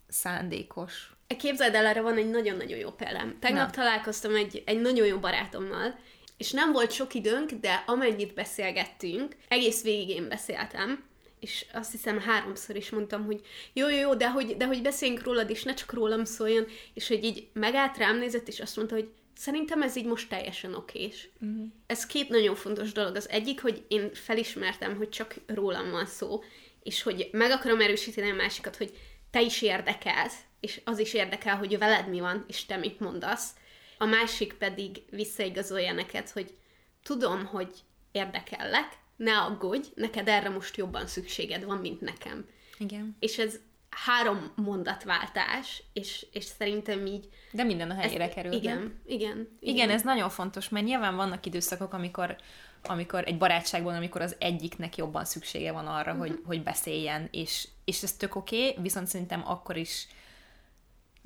szándékos. Képzeld el, erre van egy nagyon-nagyon jó példám. Tegnap Na. találkoztam egy, egy nagyon jó barátommal, és nem volt sok időnk, de amennyit beszélgettünk, egész végig én beszéltem, és azt hiszem háromszor is mondtam, hogy jó, jó, jó, de hogy, de hogy beszéljünk rólad, és ne csak rólam szóljon, és hogy így megállt rám nézett, és azt mondta, hogy szerintem ez így most teljesen okés. Uh-huh. Ez két nagyon fontos dolog. Az egyik, hogy én felismertem, hogy csak rólam van szó, és hogy meg akarom erősíteni a másikat, hogy te is érdekelsz, és az is érdekel, hogy veled mi van, és te mit mondasz. A másik pedig visszaigazolja neked, hogy tudom, hogy érdekellek, ne aggódj, neked erre most jobban szükséged van, mint nekem. Igen. És ez három mondatváltás, és, és szerintem így... De minden a helyére ez, kerül. Igen, igen, igen. Igen, ez nagyon fontos, mert nyilván vannak időszakok, amikor amikor egy barátságban, amikor az egyiknek jobban szüksége van arra, uh-huh. hogy, hogy beszéljen, és, és ez tök oké, okay, viszont szerintem akkor is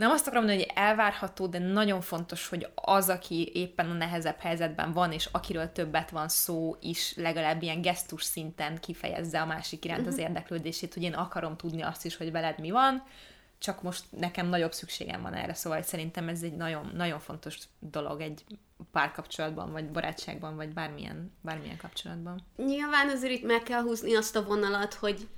nem azt akarom mondani, hogy elvárható, de nagyon fontos, hogy az, aki éppen a nehezebb helyzetben van, és akiről többet van szó is, legalább ilyen gesztus szinten kifejezze a másik iránt az mhm. érdeklődését, hogy én akarom tudni azt is, hogy veled mi van, csak most nekem nagyobb szükségem van erre, szóval szerintem ez egy nagyon, nagyon fontos dolog egy párkapcsolatban, vagy barátságban, vagy bármilyen, bármilyen kapcsolatban. Nyilván azért itt meg kell húzni azt a vonalat, hogy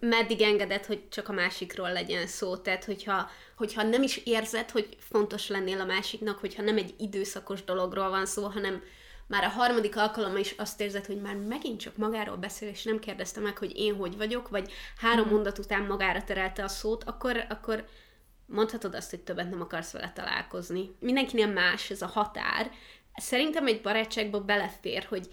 meddig engedett, hogy csak a másikról legyen szó. Tehát, hogyha, hogyha nem is érzed, hogy fontos lennél a másiknak, hogyha nem egy időszakos dologról van szó, hanem már a harmadik alkalommal is azt érzed, hogy már megint csak magáról beszél, és nem kérdezte meg, hogy én hogy vagyok, vagy három mm. mondat után magára terelte a szót, akkor, akkor mondhatod azt, hogy többet nem akarsz vele találkozni. Mindenkinél más ez a határ. Szerintem egy barátságban belefér, hogy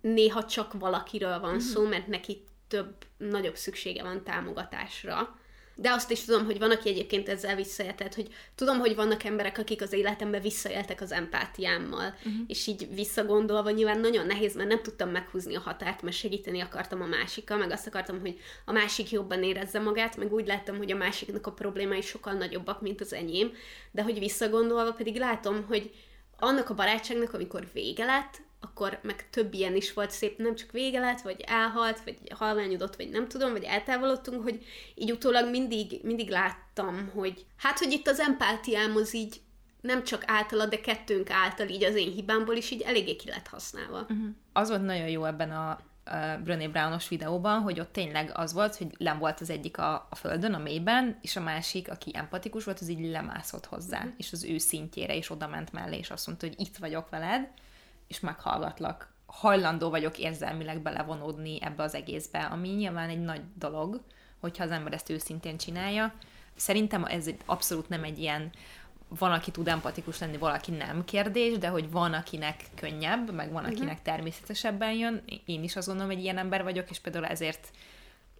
néha csak valakiről van mm-hmm. szó, mert neki több, nagyobb szüksége van támogatásra. de azt is tudom, hogy van, aki egyébként ezzel visszaélt, tehát hogy tudom, hogy vannak emberek, akik az életemben visszaéltek az empátiámmal, uh-huh. és így visszagondolva nyilván nagyon nehéz, mert nem tudtam meghúzni a határt, mert segíteni akartam a másikkal, meg azt akartam, hogy a másik jobban érezze magát, meg úgy láttam, hogy a másiknak a problémái sokkal nagyobbak, mint az enyém, de hogy visszagondolva pedig látom, hogy annak a barátságnak, amikor vége lett, akkor meg több ilyen is volt szép, nem csak vége lett, vagy elhalt, vagy halványodott, vagy nem tudom, vagy eltávolodtunk, hogy így utólag mindig, mindig láttam, hogy hát, hogy itt az empátiám az így nem csak általa, de kettőnk által így az én hibámból is így eléggé ki lett használva. Uh-huh. Az volt nagyon jó ebben a Brené Brownos videóban, hogy ott tényleg az volt, hogy nem volt az egyik a, a földön, a mélyben, és a másik, aki empatikus volt, az így lemászott hozzá, uh-huh. és az ő szintjére is oda ment mellé, és azt mondta, hogy itt vagyok veled, és meghallgatlak. Hajlandó vagyok érzelmileg belevonódni ebbe az egészbe, ami nyilván egy nagy dolog, hogyha az ember ezt őszintén csinálja. Szerintem ez abszolút nem egy ilyen van, aki tud empatikus lenni, valaki nem kérdés, de hogy van, akinek könnyebb, meg van, akinek uh-huh. természetesebben jön. Én is azt gondolom, hogy ilyen ember vagyok, és például ezért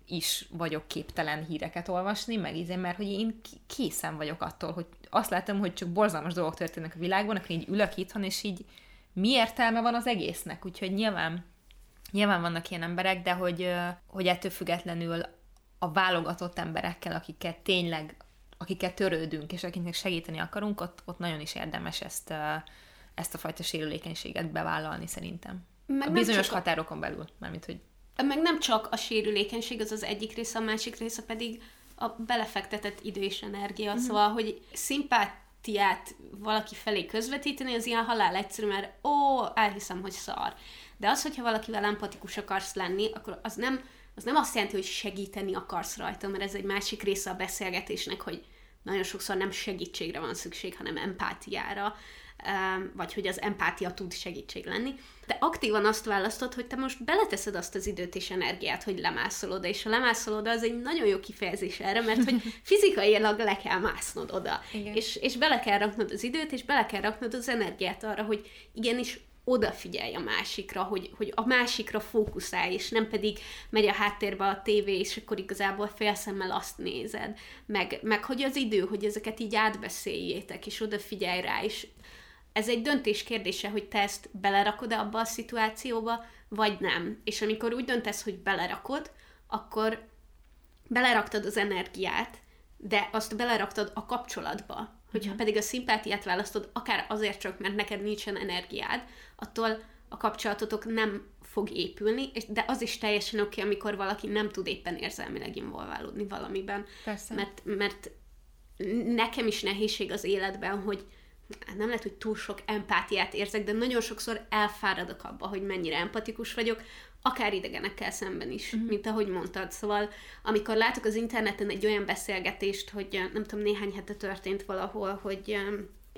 is vagyok képtelen híreket olvasni, meg izé, mert hogy én készen vagyok attól, hogy azt látom, hogy csak borzalmas dolgok történnek a világban, akkor így ülök itthon, és így mi értelme van az egésznek, úgyhogy nyilván, nyilván vannak ilyen emberek, de hogy, hogy ettől függetlenül a válogatott emberekkel, akiket tényleg, akiket törődünk, és akiknek segíteni akarunk, ott, ott nagyon is érdemes ezt, ezt a fajta sérülékenységet bevállalni szerintem. Meg a bizonyos határokon belül, mármint, hogy... Meg nem csak a sérülékenység, az az egyik része, a másik része pedig a belefektetett idő és energia. Mm-hmm. Szóval, hogy szimpát empátiát valaki felé közvetíteni, az ilyen halál egyszerű, mert ó, elhiszem, hogy szar. De az, hogyha valakivel empatikus akarsz lenni, akkor az nem, az nem azt jelenti, hogy segíteni akarsz rajta, mert ez egy másik része a beszélgetésnek, hogy nagyon sokszor nem segítségre van szükség, hanem empátiára vagy hogy az empátia tud segítség lenni. De aktívan azt választod, hogy te most beleteszed azt az időt és energiát, hogy lemászol oda, és a lemászol oda az egy nagyon jó kifejezés erre, mert hogy fizikailag le kell másznod oda. És, és bele kell raknod az időt, és bele kell raknod az energiát arra, hogy igenis odafigyelj a másikra, hogy, hogy a másikra fókuszálj, és nem pedig megy a háttérbe a tévé, és akkor igazából félszemmel azt nézed. Meg, meg hogy az idő, hogy ezeket így átbeszéljétek, és odafigyelj rá, és ez egy döntés kérdése, hogy te ezt belerakod-e abba a szituációba, vagy nem. És amikor úgy döntesz, hogy belerakod, akkor beleraktad az energiát, de azt beleraktad a kapcsolatba. Hogyha uh-huh. pedig a szimpátiát választod, akár azért csak, mert neked nincsen energiád, attól a kapcsolatotok nem fog épülni, de az is teljesen oké, okay, amikor valaki nem tud éppen érzelmileg involválódni valamiben. Persze. Mert, mert nekem is nehézség az életben, hogy nem lehet, hogy túl sok empátiát érzek, de nagyon sokszor elfáradok abba, hogy mennyire empatikus vagyok, akár idegenekkel szemben is, uh-huh. mint ahogy mondtad. Szóval, amikor látok az interneten egy olyan beszélgetést, hogy nem tudom, néhány hete történt valahol, hogy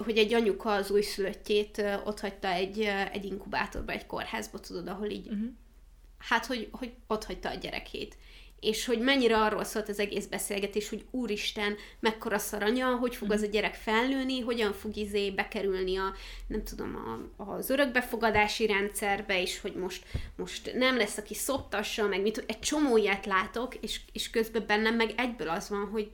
hogy egy anyuka az újszülöttjét ott hagyta egy, egy inkubátorba, egy kórházba, tudod, ahol így, uh-huh. hát, hogy, hogy ott hagyta a gyerekét és hogy mennyire arról szólt az egész beszélgetés, hogy úristen, mekkora szaranya, hogy fog az a gyerek felnőni, hogyan fog izé bekerülni a, nem tudom, a, az örökbefogadási rendszerbe, és hogy most, most nem lesz, aki szoptassa, meg mit, egy csomó ilyet látok, és, és közben bennem meg egyből az van, hogy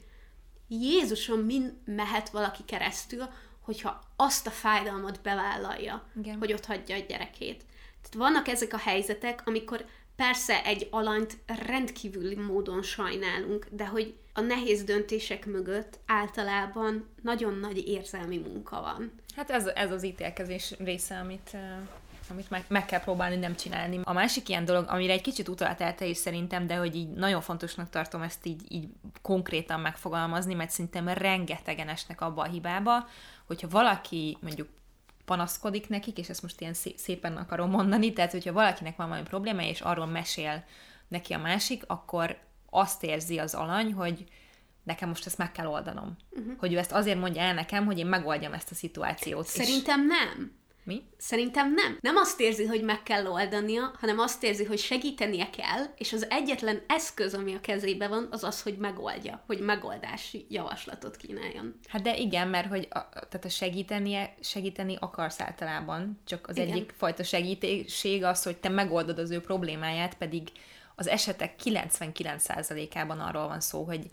Jézusom, min mehet valaki keresztül, hogyha azt a fájdalmat bevállalja, Igen. hogy ott hagyja a gyerekét. Tehát vannak ezek a helyzetek, amikor Persze egy alanyt rendkívüli módon sajnálunk, de hogy a nehéz döntések mögött általában nagyon nagy érzelmi munka van. Hát ez, ez az ítélkezés része, amit, amit meg, meg kell próbálni nem csinálni. A másik ilyen dolog, amire egy kicsit utaltál te is szerintem, de hogy így nagyon fontosnak tartom ezt így, így konkrétan megfogalmazni, mert szerintem rengetegen esnek abba a hibába, hogyha valaki mondjuk panaszkodik nekik, és ezt most ilyen szépen akarom mondani, tehát hogyha valakinek van valami probléma, és arról mesél neki a másik, akkor azt érzi az alany, hogy nekem most ezt meg kell oldanom. Uh-huh. Hogy ő ezt azért mondja el nekem, hogy én megoldjam ezt a szituációt. Szerintem és... nem. Mi? Szerintem nem. Nem azt érzi, hogy meg kell oldania, hanem azt érzi, hogy segítenie kell, és az egyetlen eszköz, ami a kezébe van, az az, hogy megoldja, hogy megoldási javaslatot kínáljon. Hát de igen, mert hogy a, tehát a segítenie, segíteni akarsz általában, csak az igen. egyik fajta segítség az, hogy te megoldod az ő problémáját, pedig az esetek 99%-ában arról van szó, hogy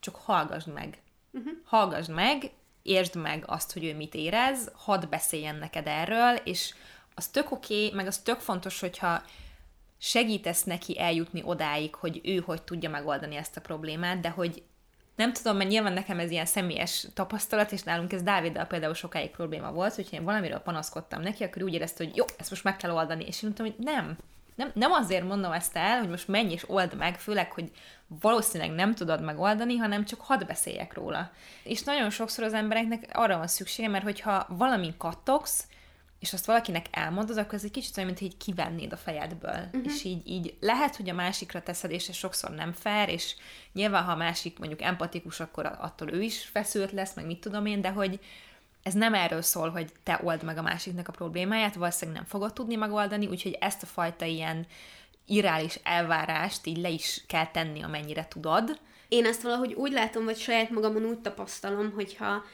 csak hallgassd meg. Uh-huh. Hallgassd meg, értsd meg azt, hogy ő mit érez, hadd beszéljen neked erről, és az tök oké, okay, meg az tök fontos, hogyha segítesz neki eljutni odáig, hogy ő hogy tudja megoldani ezt a problémát, de hogy nem tudom, mert nyilván nekem ez ilyen személyes tapasztalat, és nálunk ez Dáviddal például sokáig probléma volt, hogyha én valamiről panaszkodtam neki, akkor úgy érezte, hogy jó, ezt most meg kell oldani, és én mondtam, hogy nem, nem, nem azért mondom ezt el, hogy most menj és old meg, főleg, hogy valószínűleg nem tudod megoldani, hanem csak hadd beszéljek róla. És nagyon sokszor az embereknek arra van szüksége, mert hogyha valamin kattogsz, és azt valakinek elmondod, akkor ez egy kicsit olyan, mint hogy kivennéd a fejedből. Uh-huh. És így, így lehet, hogy a másikra teszed, és ez sokszor nem fair, és nyilván, ha a másik mondjuk empatikus, akkor attól ő is feszült lesz, meg mit tudom én, de hogy ez nem erről szól, hogy te old meg a másiknak a problémáját, valószínűleg nem fogod tudni megoldani, úgyhogy ezt a fajta ilyen irális elvárást így le is kell tenni, amennyire tudod. Én ezt valahogy úgy látom, vagy saját magamon úgy tapasztalom, hogyha,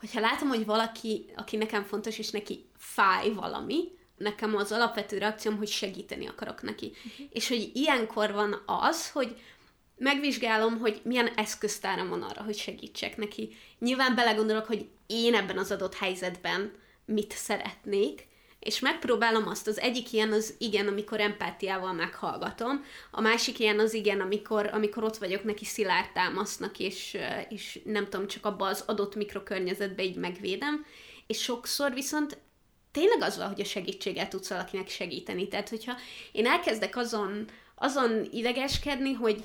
hogyha látom, hogy valaki, aki nekem fontos, és neki fáj valami, nekem az alapvető reakcióm, hogy segíteni akarok neki. Uh-huh. És hogy ilyenkor van az, hogy megvizsgálom, hogy milyen eszköztáram van arra, hogy segítsek neki. Nyilván belegondolok, hogy én ebben az adott helyzetben mit szeretnék, és megpróbálom azt, az egyik ilyen az igen, amikor empátiával meghallgatom, a másik ilyen az igen, amikor, amikor ott vagyok neki szilárd támasznak, és, és nem tudom, csak abba az adott mikrokörnyezetbe így megvédem, és sokszor viszont tényleg az van, hogy a segítséggel tudsz valakinek segíteni. Tehát, hogyha én elkezdek azon, azon idegeskedni, hogy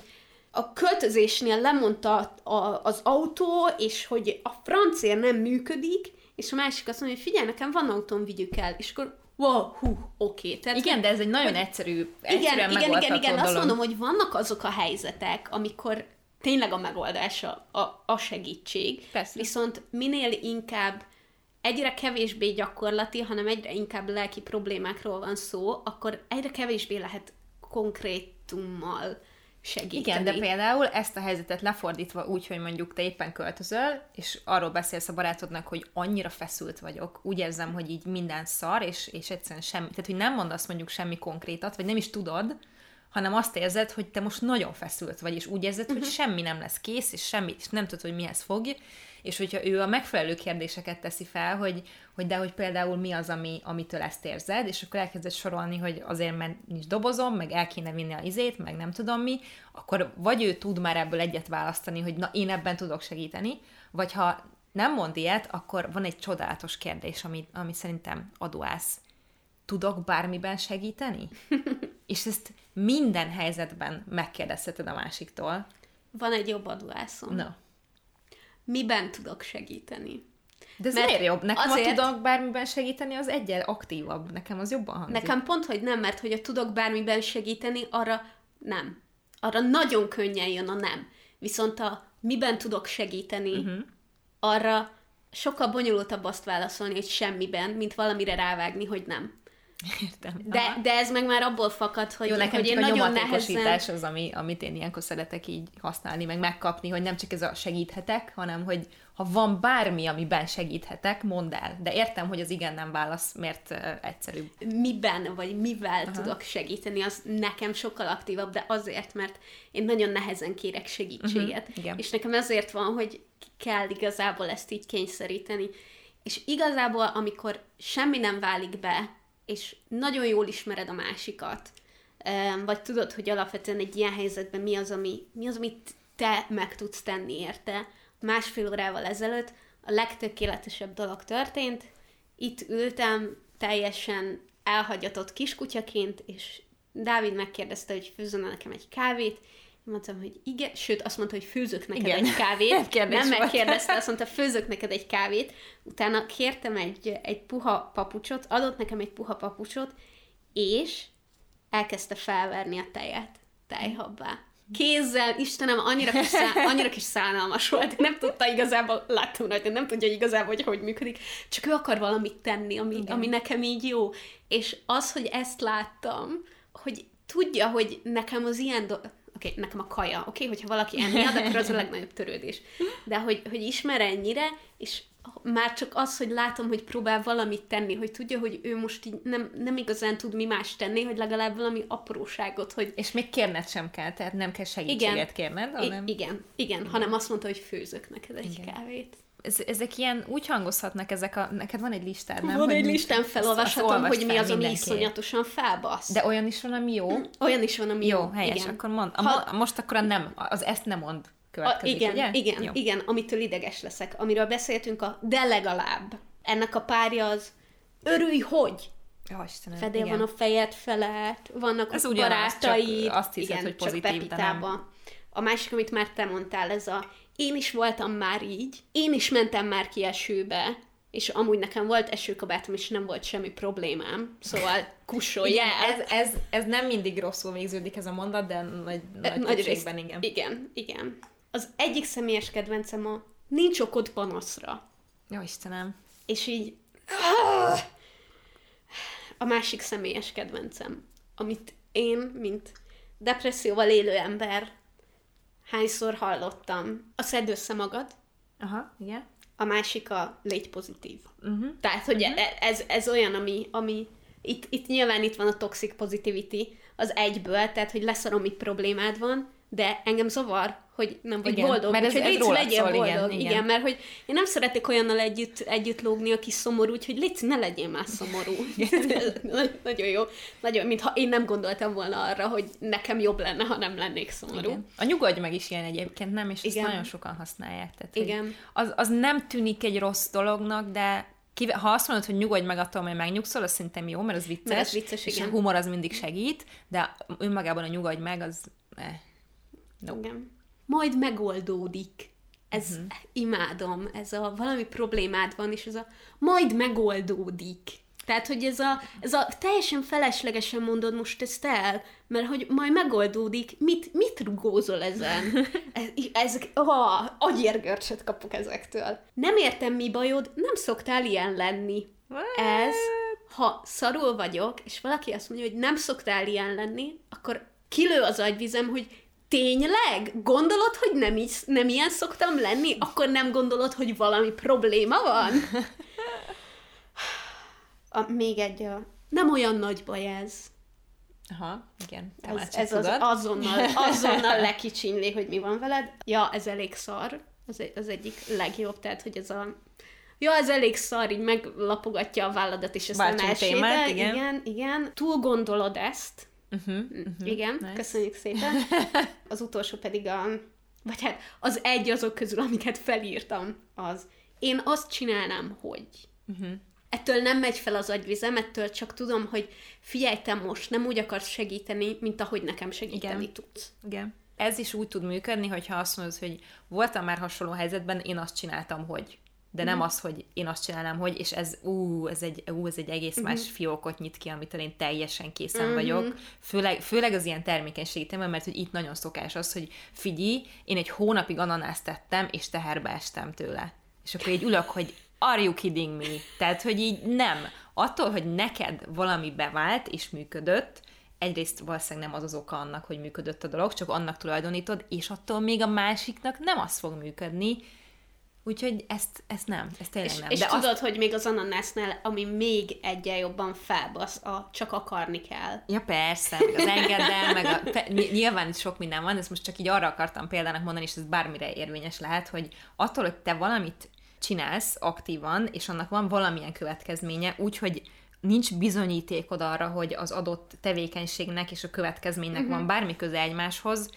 a költözésnél lemondta a, az autó, és hogy a francia nem működik, és a másik azt mondja, hogy figyelj, nekem van autóm, vigyük el, és akkor wow, hú, oké. Okay. igen, de ez egy nagyon hogy, egyszerű, igen, igen, igen, igen, dolog. azt mondom, hogy vannak azok a helyzetek, amikor tényleg a megoldás a, a, a segítség, Persze. viszont minél inkább egyre kevésbé gyakorlati, hanem egyre inkább lelki problémákról van szó, akkor egyre kevésbé lehet konkrétummal segíteni. Igen, de például ezt a helyzetet lefordítva úgy, hogy mondjuk te éppen költözöl, és arról beszélsz a barátodnak, hogy annyira feszült vagyok, úgy érzem, hogy így minden szar, és, és egyszerűen semmi, tehát hogy nem mondasz mondjuk semmi konkrétat, vagy nem is tudod, hanem azt érzed, hogy te most nagyon feszült vagy, és úgy érzed, uh-huh. hogy mhm. semmi nem lesz kész, és semmi, és nem tudod, hogy mihez fog, és hogyha ő a megfelelő kérdéseket teszi fel, hogy, hogy de hogy például mi az, ami, amitől ezt érzed, és akkor elkezded sorolni, hogy azért, mert nincs dobozom, meg el kéne vinni a izét, meg nem tudom mi, akkor vagy ő tud már ebből egyet választani, hogy na, én ebben tudok segíteni, vagy ha nem mond ilyet, akkor van egy csodálatos kérdés, ami, ami szerintem adóász. Tudok bármiben segíteni? és ezt minden helyzetben megkérdezheted a másiktól. Van egy jobb adóászom. No miben tudok segíteni. De ez Mert miért jobb? Nekem azért, a tudok bármiben segíteni, az egyel aktívabb. Nekem az jobban hangzik. Nekem pont, hogy nem, mert hogy a tudok bármiben segíteni, arra nem. Arra nagyon könnyen jön a nem. Viszont a miben tudok segíteni, uh-huh. arra sokkal bonyolultabb azt válaszolni, hogy semmiben, mint valamire rávágni, hogy nem. Értem. De, de ez meg már abból fakad, hogy, Jó, nekem hogy én a nagyon nehezen... az, ami, amit én ilyenkor szeretek így használni, meg megkapni, hogy nem csak ez a segíthetek, hanem hogy ha van bármi, amiben segíthetek, mondd el. De értem, hogy az igen nem válasz, mert uh, egyszerűbb. Miben, vagy mivel Aha. tudok segíteni, az nekem sokkal aktívabb, de azért, mert én nagyon nehezen kérek segítséget. Uh-huh. Igen. És nekem ezért van, hogy kell igazából ezt így kényszeríteni. És igazából, amikor semmi nem válik be, és nagyon jól ismered a másikat, vagy tudod, hogy alapvetően egy ilyen helyzetben mi az, ami, mi az, amit te meg tudsz tenni érte. Másfél órával ezelőtt a legtökéletesebb dolog történt. Itt ültem teljesen elhagyatott kiskutyaként, és Dávid megkérdezte, hogy főzzön nekem egy kávét, Mondtam, hogy igen, sőt, azt mondta, hogy főzök neked igen. egy kávét. nem megkérdezte, azt mondta, főzök neked egy kávét. Utána kértem egy, egy puha papucsot, adott nekem egy puha papucsot, és elkezdte felverni a tejet tejhabbá. Kézzel, Istenem, annyira kis, szá- annyira kis szánalmas volt. Nem tudta igazából, láttam rajta, nem tudja igazából, hogy hogy működik. Csak ő akar valamit tenni, ami, ami nekem így jó. És az, hogy ezt láttam, hogy tudja, hogy nekem az ilyen do- oké, okay, nekem a kaja, oké, okay, hogyha valaki enni ad, akkor az a legnagyobb törődés. De hogy, hogy ismer ennyire, és már csak az, hogy látom, hogy próbál valamit tenni, hogy tudja, hogy ő most így nem, nem igazán tud mi más tenni, hogy legalább valami apróságot, hogy... És még kérned sem kell, tehát nem kell segítséget igen, kérned, hanem... I- igen, igen, igen, hanem azt mondta, hogy főzök neked egy igen. kávét. Ez, ezek ilyen úgy hangozhatnak, ezek a... Neked van egy listád, nem? Van hogy egy listám, felolvashatom, hogy mi az, ami iszonyatosan felbasz. De olyan is van, ami jó? Olyan is van, ami jó. Jó, helyes, igen. akkor mond. A, ha... Most akkor a nem, az ezt nem mond a, igen, ugye? Igen, Jó. igen, amitől ideges leszek, amiről beszéltünk, a de legalább. Ennek a párja az örülj, hogy Ja, Istenem, Fedél igen. van a fejed felett, vannak Ez a ugyanaz, barátaid. csak azt hiszed, igen, hogy csak pozitív, de nem. Pepitába. A másik, amit már te mondtál, ez a én is voltam már így, én is mentem már ki esőbe, és amúgy nekem volt esőkabátom, és nem volt semmi problémám, szóval kussolj Igen, ez, ez, ez nem mindig rosszul végződik ez a mondat, de nagy, nagy, nagy többségben igen. Igen, igen. Az egyik személyes kedvencem a nincs okod panaszra. Jó Istenem. És így a másik személyes kedvencem, amit én, mint depresszióval élő ember, hányszor hallottam. A szedd össze magad, Aha, igen. a másik a légy pozitív. Uh-huh. Tehát, hogy uh-huh. ez, ez olyan, ami, ami itt, itt nyilván itt van a toxic positivity az egyből, tehát, hogy leszarom, itt problémád van, de engem zavar, hogy nem vagy Igen, boldog. mert ez- Úgyhogy ez légy, legyél szól, boldog. igen, Igen, igen. mert hogy én nem szeretek olyannal együtt, együtt lógni, aki szomorú, úgyhogy légy, ne legyél már szomorú. Nagy- Nagyon jó. Nagyon, mintha én nem gondoltam volna arra, hogy nekem jobb lenne, ha nem lennék szomorú. Igen. A nyugodj meg is ilyen egyébként, nem? És ezt Igen. nagyon sokan használják. Tehát, Igen. Az, az nem tűnik egy rossz dolognak, de kive- ha azt mondod, hogy nyugodj meg attól, hogy megnyugszol, az szerintem jó, mert az vicces. Mert az vicces, és igen. a humor az mindig segít, de önmagában a nyugodj meg, az... Eh. No. Igen. Majd megoldódik. Ez, uh-huh. imádom, ez a valami problémád van, és ez a majd megoldódik. Tehát, hogy ez a, ez a teljesen feleslegesen mondod most ezt el, mert hogy majd megoldódik, mit, mit rugózol ezen? Ez, ezek, oh, agyérgörcsöt kapok ezektől. Nem értem, mi bajod, nem szoktál ilyen lenni. Ez, ha szarul vagyok, és valaki azt mondja, hogy nem szoktál ilyen lenni, akkor kilő az agyvizem, hogy tényleg? Gondolod, hogy nem, így, nem ilyen szoktam lenni? Akkor nem gondolod, hogy valami probléma van? A, még egy, a, nem olyan nagy baj ez. Aha, igen. Te Ez, ez az azonnal, azonnal lekicsinli, hogy mi van veled. Ja, ez elég szar. Az, egy, az egyik legjobb, tehát, hogy ez a Ja, ez elég szar, így meglapogatja a válladat, és aztán témát, igen. igen, igen. Túl gondolod ezt. Uh-huh, Uh-huh, igen, nice. köszönjük szépen. Az utolsó pedig a, vagy hát az egy azok közül, amiket felírtam, az én azt csinálnám, hogy Uh-huh. ettől nem megy fel az agyvizem, ettől csak tudom, hogy figyelj, te most nem úgy akarsz segíteni, mint ahogy nekem segíteni Igen. tudsz. Igen. Ez is úgy tud működni, hogyha azt mondod, hogy voltam már hasonló helyzetben, én azt csináltam, hogy. De nem az, hogy én azt csinálnám, hogy, és ez, ú, ez egy, ú, ez egy egész más fiókot nyit ki, amitől én teljesen készen vagyok. Főleg, főleg az ilyen termékenységi témában, mert hogy itt nagyon szokás az, hogy figyelj, én egy hónapig ananászt tettem, és teherbe estem tőle. És akkor így ülök, hogy are you kidding me? Tehát, hogy így nem. Attól, hogy neked valami bevált és működött, egyrészt valószínűleg nem az az oka annak, hogy működött a dolog, csak annak tulajdonítod, és attól még a másiknak nem az fog működni, Úgyhogy ezt, ezt nem, ezt tényleg És, nem. és De tudod, azt, hogy még az ananásznál, ami még egyen jobban felbasz, a csak akarni kell. ja persze, meg az engedel, meg a, pe, ny- nyilván sok minden van, ezt most csak így arra akartam példának mondani, és ez bármire érvényes lehet, hogy attól, hogy te valamit csinálsz aktívan, és annak van valamilyen következménye, úgyhogy nincs bizonyítékod arra, hogy az adott tevékenységnek és a következménynek uh-huh. van bármi köze egymáshoz,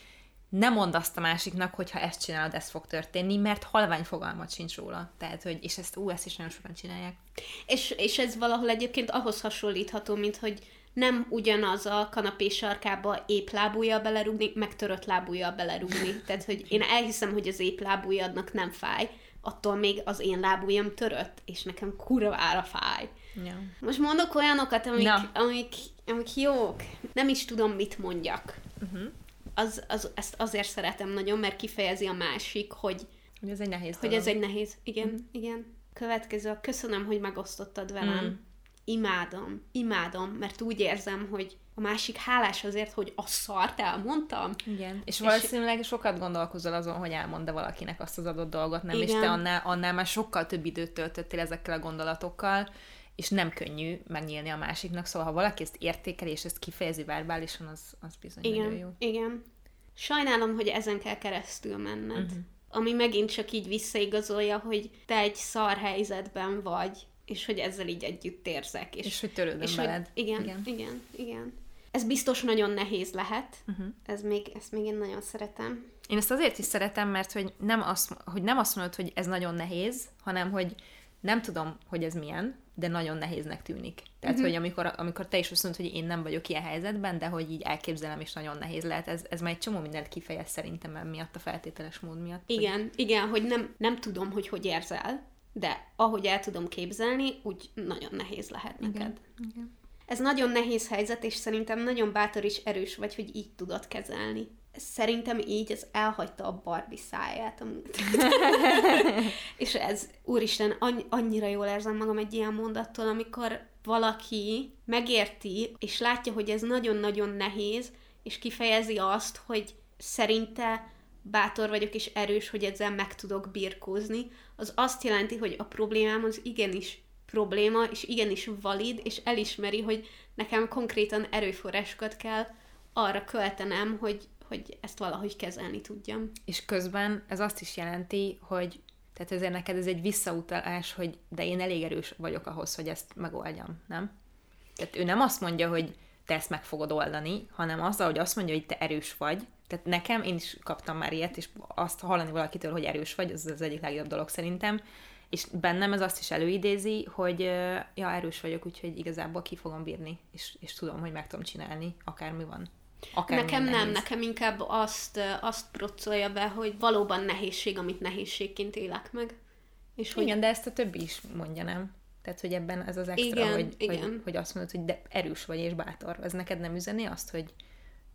nem mondd azt a másiknak, hogy ha ezt csinálod, ez fog történni, mert halvány fogalmat sincs róla. Tehát, hogy, és ezt, ú, ezt is nagyon sokan csinálják. És, és ez valahol egyébként ahhoz hasonlítható, mint hogy nem ugyanaz a kanapé sarkába épp lábújjal belerúgni, meg törött lábújjal belerúgni. Tehát, hogy én elhiszem, hogy az épp lábújadnak nem fáj, attól még az én lábújam törött, és nekem kurvára fáj. Ja. Most mondok olyanokat, amik, amik, amik jók. Nem is tudom, mit mondjak. Uh-huh. Az, az, ezt azért szeretem nagyon, mert kifejezi a másik, hogy, Hogy ez egy nehéz hogy dolog. ez egy nehéz. Igen, igen. Következő. Köszönöm, hogy megosztottad velem. Mm. imádom, imádom, mert úgy érzem, hogy a másik hálás azért, hogy a szart elmondtam. Igen. És, és valószínűleg sokat gondolkozol azon, hogy elmond valakinek azt az adott dolgot, nem? Igen. És te annál, annál már sokkal több időt töltöttél ezekkel a gondolatokkal, és nem könnyű megnyílni a másiknak, szóval ha valaki ezt értékeli, és ezt kifejezi verbálisan, az, az bizony igen, nagyon jó. Igen, Sajnálom, hogy ezen kell keresztül menned. Uh-huh. Ami megint csak így visszaigazolja, hogy te egy szar helyzetben vagy, és hogy ezzel így együtt érzek. És, és hogy törődöm és veled. Hogy, igen, igen, igen, igen. Ez biztos nagyon nehéz lehet. Uh-huh. Ez még, ezt még én nagyon szeretem. Én ezt azért is szeretem, mert hogy nem azt, hogy nem azt mondod, hogy ez nagyon nehéz, hanem hogy nem tudom, hogy ez milyen, de nagyon nehéznek tűnik. Tehát, uh-huh. hogy amikor, amikor te is azt mondod, hogy én nem vagyok ilyen helyzetben, de hogy így elképzelem, és nagyon nehéz lehet, ez, ez már egy csomó mindent kifejez szerintem miatt, a feltételes mód miatt. Igen, hogy... igen, hogy nem, nem tudom, hogy hogy érzel, de ahogy el tudom képzelni, úgy nagyon nehéz lehet neked. Igen, igen. Ez nagyon nehéz helyzet, és szerintem nagyon bátor és erős vagy, hogy így tudod kezelni szerintem így ez elhagyta a Barbie száját. és ez, úristen, annyira jól érzem magam egy ilyen mondattól, amikor valaki megérti, és látja, hogy ez nagyon-nagyon nehéz, és kifejezi azt, hogy szerinte bátor vagyok és erős, hogy ezzel meg tudok birkózni, az azt jelenti, hogy a problémám az igenis probléma, és igenis valid, és elismeri, hogy nekem konkrétan erőforrásokat kell arra költenem, hogy hogy ezt valahogy kezelni tudjam. És közben ez azt is jelenti, hogy tehát ezért neked ez egy visszautalás, hogy de én elég erős vagyok ahhoz, hogy ezt megoldjam, nem? Tehát ő nem azt mondja, hogy te ezt meg fogod oldani, hanem azzal, hogy azt mondja, hogy te erős vagy. Tehát nekem, én is kaptam már ilyet, és azt hallani valakitől, hogy erős vagy, az az egyik legjobb dolog szerintem. És bennem ez azt is előidézi, hogy ja, erős vagyok, úgyhogy igazából ki fogom bírni, és, és tudom, hogy meg tudom csinálni, akármi van. Akár nekem nem, nehéz. nekem inkább azt, azt procolja be, hogy valóban nehézség, amit nehézségként élek meg. És hogy... Igen, de ezt a többi is mondja, nem? Tehát, hogy ebben ez az extra, igen, hogy, igen. Hogy, hogy azt mondod, hogy de erős vagy és bátor. Ez neked nem üzeni azt, hogy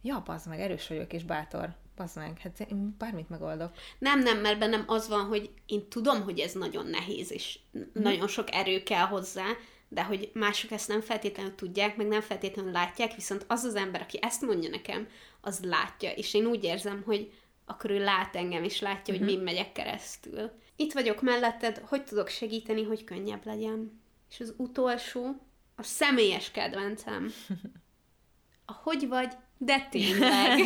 ja, bazd meg, erős vagyok és bátor. Bazd meg, hát én bármit megoldok. Nem, nem, mert bennem az van, hogy én tudom, hogy ez nagyon nehéz, és hm. nagyon sok erő kell hozzá, de hogy mások ezt nem feltétlenül tudják, meg nem feltétlenül látják, viszont az az ember, aki ezt mondja nekem, az látja, és én úgy érzem, hogy akkor ő lát engem, és látja, uh-huh. hogy mhm. mi megyek keresztül. Itt vagyok melletted, hogy tudok segíteni, hogy könnyebb legyen. És az utolsó, a személyes kedvencem. A hogy vagy, de tényleg.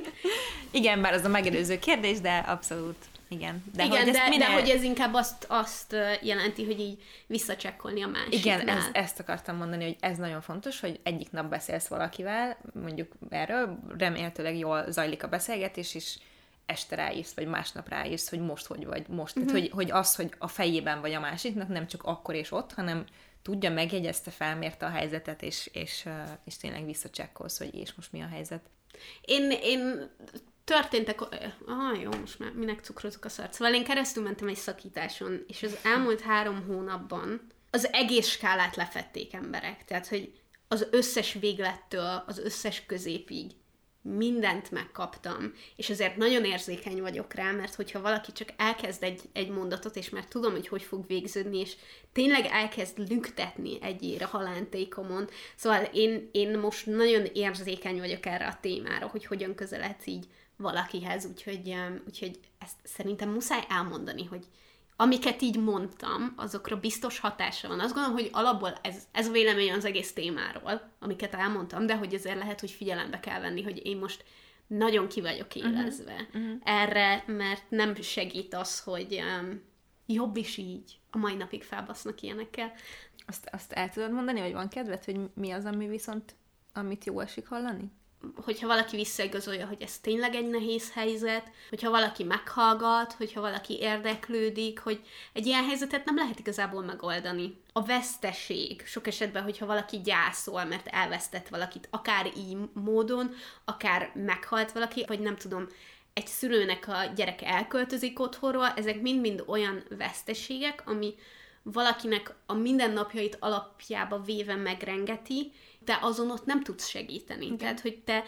Igen, bár az a megelőző kérdés, de abszolút igen. De, igen, hogy de, minél... de hogy ez inkább azt, azt jelenti, hogy így visszacsekkolni a másiknál. Igen, ez, ezt akartam mondani, hogy ez nagyon fontos, hogy egyik nap beszélsz valakivel, mondjuk erről, remélhetőleg jól zajlik a beszélgetés, és este ráírsz, vagy másnap ráírsz, hogy most hogy vagy, most. Uh-huh. Tehát, hogy, hogy az, hogy a fejében vagy a másiknak, nem csak akkor és ott, hanem tudja, megjegyezte, felmérte a helyzetet, és, és, és tényleg visszacsekkolsz, hogy és most mi a helyzet. Én, én történtek, ah, jó, most már minek cukrozok a szart. Szóval én keresztül mentem egy szakításon, és az elmúlt három hónapban az egész skálát lefették emberek. Tehát, hogy az összes véglettől az összes középig mindent megkaptam, és ezért nagyon érzékeny vagyok rá, mert hogyha valaki csak elkezd egy, egy mondatot, és már tudom, hogy hogy fog végződni, és tényleg elkezd lüktetni egyére halántékomon, szóval én, én most nagyon érzékeny vagyok erre a témára, hogy hogyan közeledsz így valakihez, úgyhogy, úgyhogy ezt szerintem muszáj elmondani, hogy amiket így mondtam, azokra biztos hatása van. Azt gondolom, hogy alapból ez, ez a vélemény az egész témáról, amiket elmondtam, de hogy ezért lehet, hogy figyelembe kell venni, hogy én most nagyon ki vagyok mhm. élezve uh-huh. Uh-huh. erre, mert nem segít az, hogy um, jobb is így. A mai napig felbasznak ilyenekkel. Azt, azt el tudod mondani, hogy van kedved, hogy mi az, ami viszont, amit jó esik hallani? Hogyha valaki visszaigazolja, hogy ez tényleg egy nehéz helyzet, hogyha valaki meghallgat, hogyha valaki érdeklődik, hogy egy ilyen helyzetet nem lehet igazából megoldani. A veszteség, sok esetben, hogyha valaki gyászol, mert elvesztett valakit, akár így módon, akár meghalt valaki, vagy nem tudom, egy szülőnek a gyereke elköltözik otthonról, ezek mind-mind olyan veszteségek, ami valakinek a mindennapjait alapjába véve megrengeti, te azon ott nem tudsz segíteni. Okay. Tehát, hogy te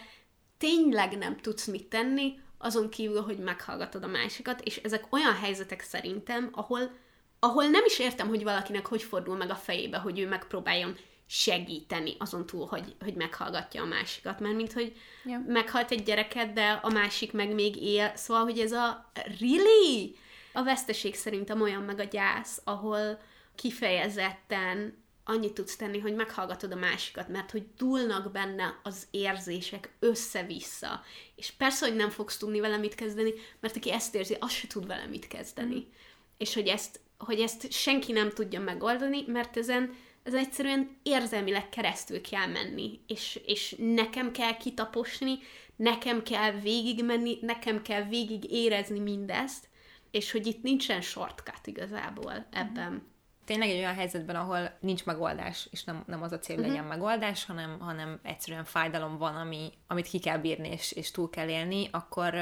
tényleg nem tudsz mit tenni, azon kívül, hogy meghallgatod a másikat, és ezek olyan helyzetek szerintem, ahol ahol nem is értem, hogy valakinek hogy fordul meg a fejébe, hogy ő megpróbáljon segíteni azon túl, hogy, hogy meghallgatja a másikat. Mert mint, hogy yeah. meghalt egy gyereket, de a másik meg még él. Szóval, hogy ez a really? A veszteség szerintem olyan meg a gyász, ahol kifejezetten annyit tudsz tenni, hogy meghallgatod a másikat, mert hogy dúlnak benne az érzések össze-vissza. És persze, hogy nem fogsz tudni vele mit kezdeni, mert aki ezt érzi, az se tud vele mit kezdeni. Mm. És hogy ezt, hogy ezt senki nem tudja megoldani, mert ezen, ez egyszerűen érzelmileg keresztül kell menni, és, és nekem kell kitaposni, nekem kell végigmenni, nekem kell végig érezni mindezt, és hogy itt nincsen shortcut igazából ebben. Mm tényleg egy olyan helyzetben, ahol nincs megoldás, és nem, nem az a cél, hogy uh-huh. legyen megoldás, hanem, hanem egyszerűen fájdalom van, ami, amit ki kell bírni, és, és túl kell élni, akkor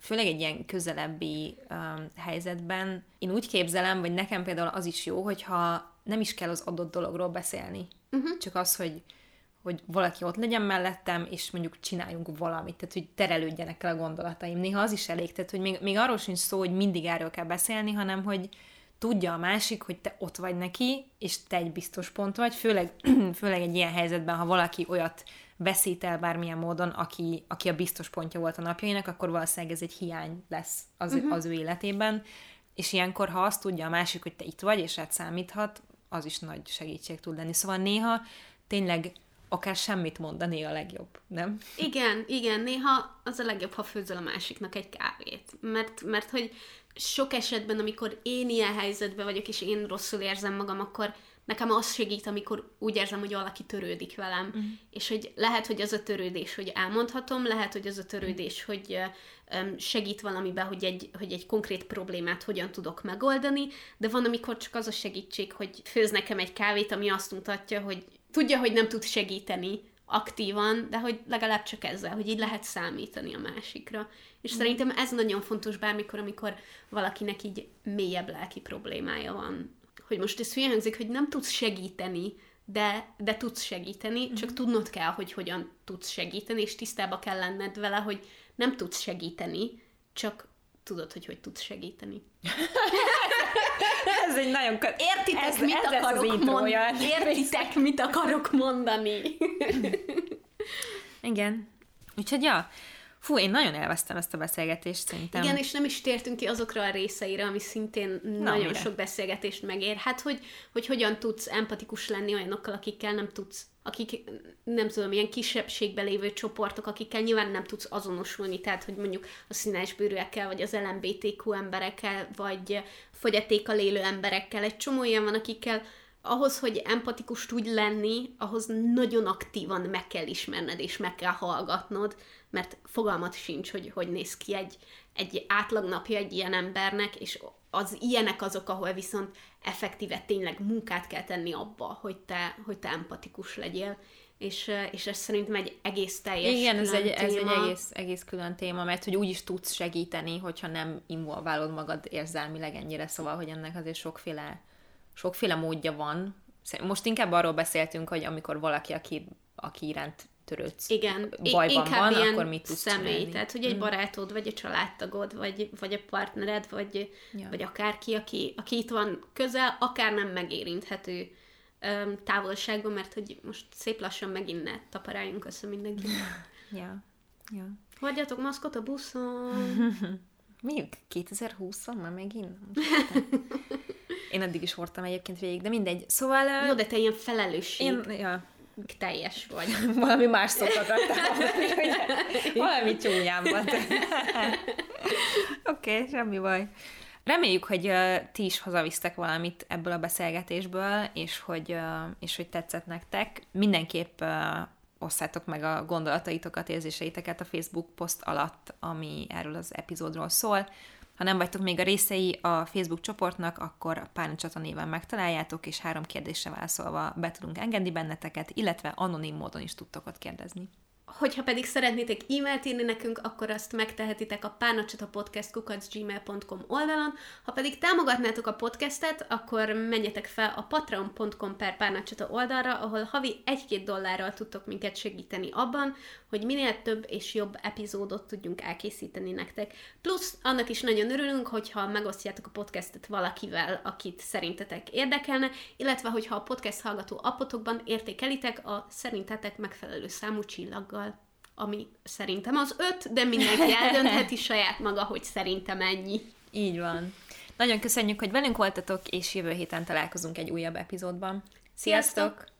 főleg egy ilyen közelebbi um, helyzetben én úgy képzelem, hogy nekem például az is jó, hogyha nem is kell az adott dologról beszélni. Uh-huh. Csak az, hogy hogy valaki ott legyen mellettem, és mondjuk csináljunk valamit, tehát hogy terelődjenek el a gondolataim. Néha az is elég, tehát hogy még, még arról sincs szó, hogy mindig erről kell beszélni, hanem hogy, tudja a másik, hogy te ott vagy neki, és te egy biztos pont vagy, főleg, főleg egy ilyen helyzetben, ha valaki olyat veszít el bármilyen módon, aki, aki a biztos pontja volt a napjainak, akkor valószínűleg ez egy hiány lesz az, uh-huh. az ő életében, és ilyenkor, ha azt tudja a másik, hogy te itt vagy, és hát számíthat, az is nagy segítség tud lenni. Szóval néha tényleg akár semmit mondani a legjobb, nem? Igen, igen, néha az a legjobb, ha főzöl a másiknak egy kávét. Mert, mert hogy sok esetben, amikor én ilyen helyzetben vagyok, és én rosszul érzem magam, akkor nekem az segít, amikor úgy érzem, hogy valaki törődik velem. Uh-huh. És hogy lehet, hogy az a törődés, hogy elmondhatom, lehet, hogy az a törődés, hogy segít valamiben, hogy egy, hogy egy konkrét problémát hogyan tudok megoldani, de van, amikor csak az a segítség, hogy főz nekem egy kávét, ami azt mutatja, hogy tudja, hogy nem tud segíteni, aktívan, de hogy legalább csak ezzel, hogy így lehet számítani a másikra. És mm. szerintem ez nagyon fontos bármikor, amikor valakinek így mélyebb lelki problémája van. Hogy most ez hülye hangzik, hogy nem tudsz segíteni, de, de tudsz segíteni, mm. csak tudnod kell, hogy hogyan tudsz segíteni, és tisztába kell lenned vele, hogy nem tudsz segíteni, csak tudod, hogy hogy tudsz segíteni. ez egy nagyon... Értitek, ez, mit ez akarok mondani? Értitek, mit akarok mondani? Igen. Úgyhogy, ja, Fú, én nagyon élveztem ezt a beszélgetést, szerintem. Igen, és nem is tértünk ki azokra a részeire, ami szintén Na, nagyon mire? sok beszélgetést megér. Hát, hogy, hogy hogyan tudsz empatikus lenni olyanokkal, akikkel nem tudsz, akik nem tudom, ilyen kisebbségben lévő csoportok, akikkel nyilván nem tudsz azonosulni, tehát, hogy mondjuk a színes bőrűekkel, vagy az LMBTQ emberekkel, vagy fogyatékkal élő emberekkel. Egy csomó ilyen van, akikkel ahhoz, hogy empatikus tudj lenni, ahhoz nagyon aktívan meg kell ismerned, és meg kell hallgatnod, mert fogalmat sincs, hogy hogy néz ki egy, egy átlagnapja egy ilyen embernek, és az ilyenek azok, ahol viszont effektíve tényleg munkát kell tenni abba, hogy te, hogy te empatikus legyél, és, és ez szerintem egy egész teljes Igen, ez egy, ez egy egész, egész külön téma, mert hogy úgy is tudsz segíteni, hogyha nem involválod magad érzelmileg ennyire, szóval, hogy ennek azért sokféle, sokféle módja van. Most inkább arról beszéltünk, hogy amikor valaki, aki, aki iránt törődsz, Igen, bajban van, akkor mit tudsz személy, csinálni. tehát hogy egy mm. barátod, vagy a családtagod, vagy, vagy a partnered, vagy, ja. vagy akárki, aki, aki itt van közel, akár nem megérinthető um, távolságban, mert hogy most szép lassan megint ne taparáljunk össze mindenki. ja. ja. Hagyjatok maszkot a buszon! Mi? 2020-on már megint? Én addig is hordtam egyébként végig, de mindegy. Szóval... Jó, de te ilyen felelősség. Én, ja, teljes vagy. valami más szokott valami csúnyábbat. Oké, okay, semmi baj. Reméljük, hogy uh, ti is hazavisztek valamit ebből a beszélgetésből, és hogy, uh, és hogy tetszett nektek. Mindenképp uh, osszátok meg a gondolataitokat, érzéseiteket a Facebook poszt alatt, ami erről az epizódról szól. Ha nem vagytok még a részei a Facebook csoportnak, akkor a Pálna csata néven megtaláljátok, és három kérdésre válaszolva be tudunk engedni benneteket, illetve anonim módon is tudtok ott kérdezni. Hogyha pedig szeretnétek e-mailt írni nekünk, akkor azt megtehetitek a párnacsatapodcast.gmail.com oldalon. Ha pedig támogatnátok a podcastet, akkor menjetek fel a patreon.com per párnacsata oldalra, ahol havi 1-2 dollárral tudtok minket segíteni abban, hogy minél több és jobb epizódot tudjunk elkészíteni nektek. Plusz annak is nagyon örülünk, hogyha megosztjátok a podcastet valakivel, akit szerintetek érdekelne, illetve hogyha a podcast hallgató appotokban értékelitek a szerintetek megfelelő számú csillaggal ami szerintem az öt, de mindenki eldöntheti saját maga, hogy szerintem ennyi. Így van. Nagyon köszönjük, hogy velünk voltatok, és jövő héten találkozunk egy újabb epizódban. Sziasztok! Sziasztok!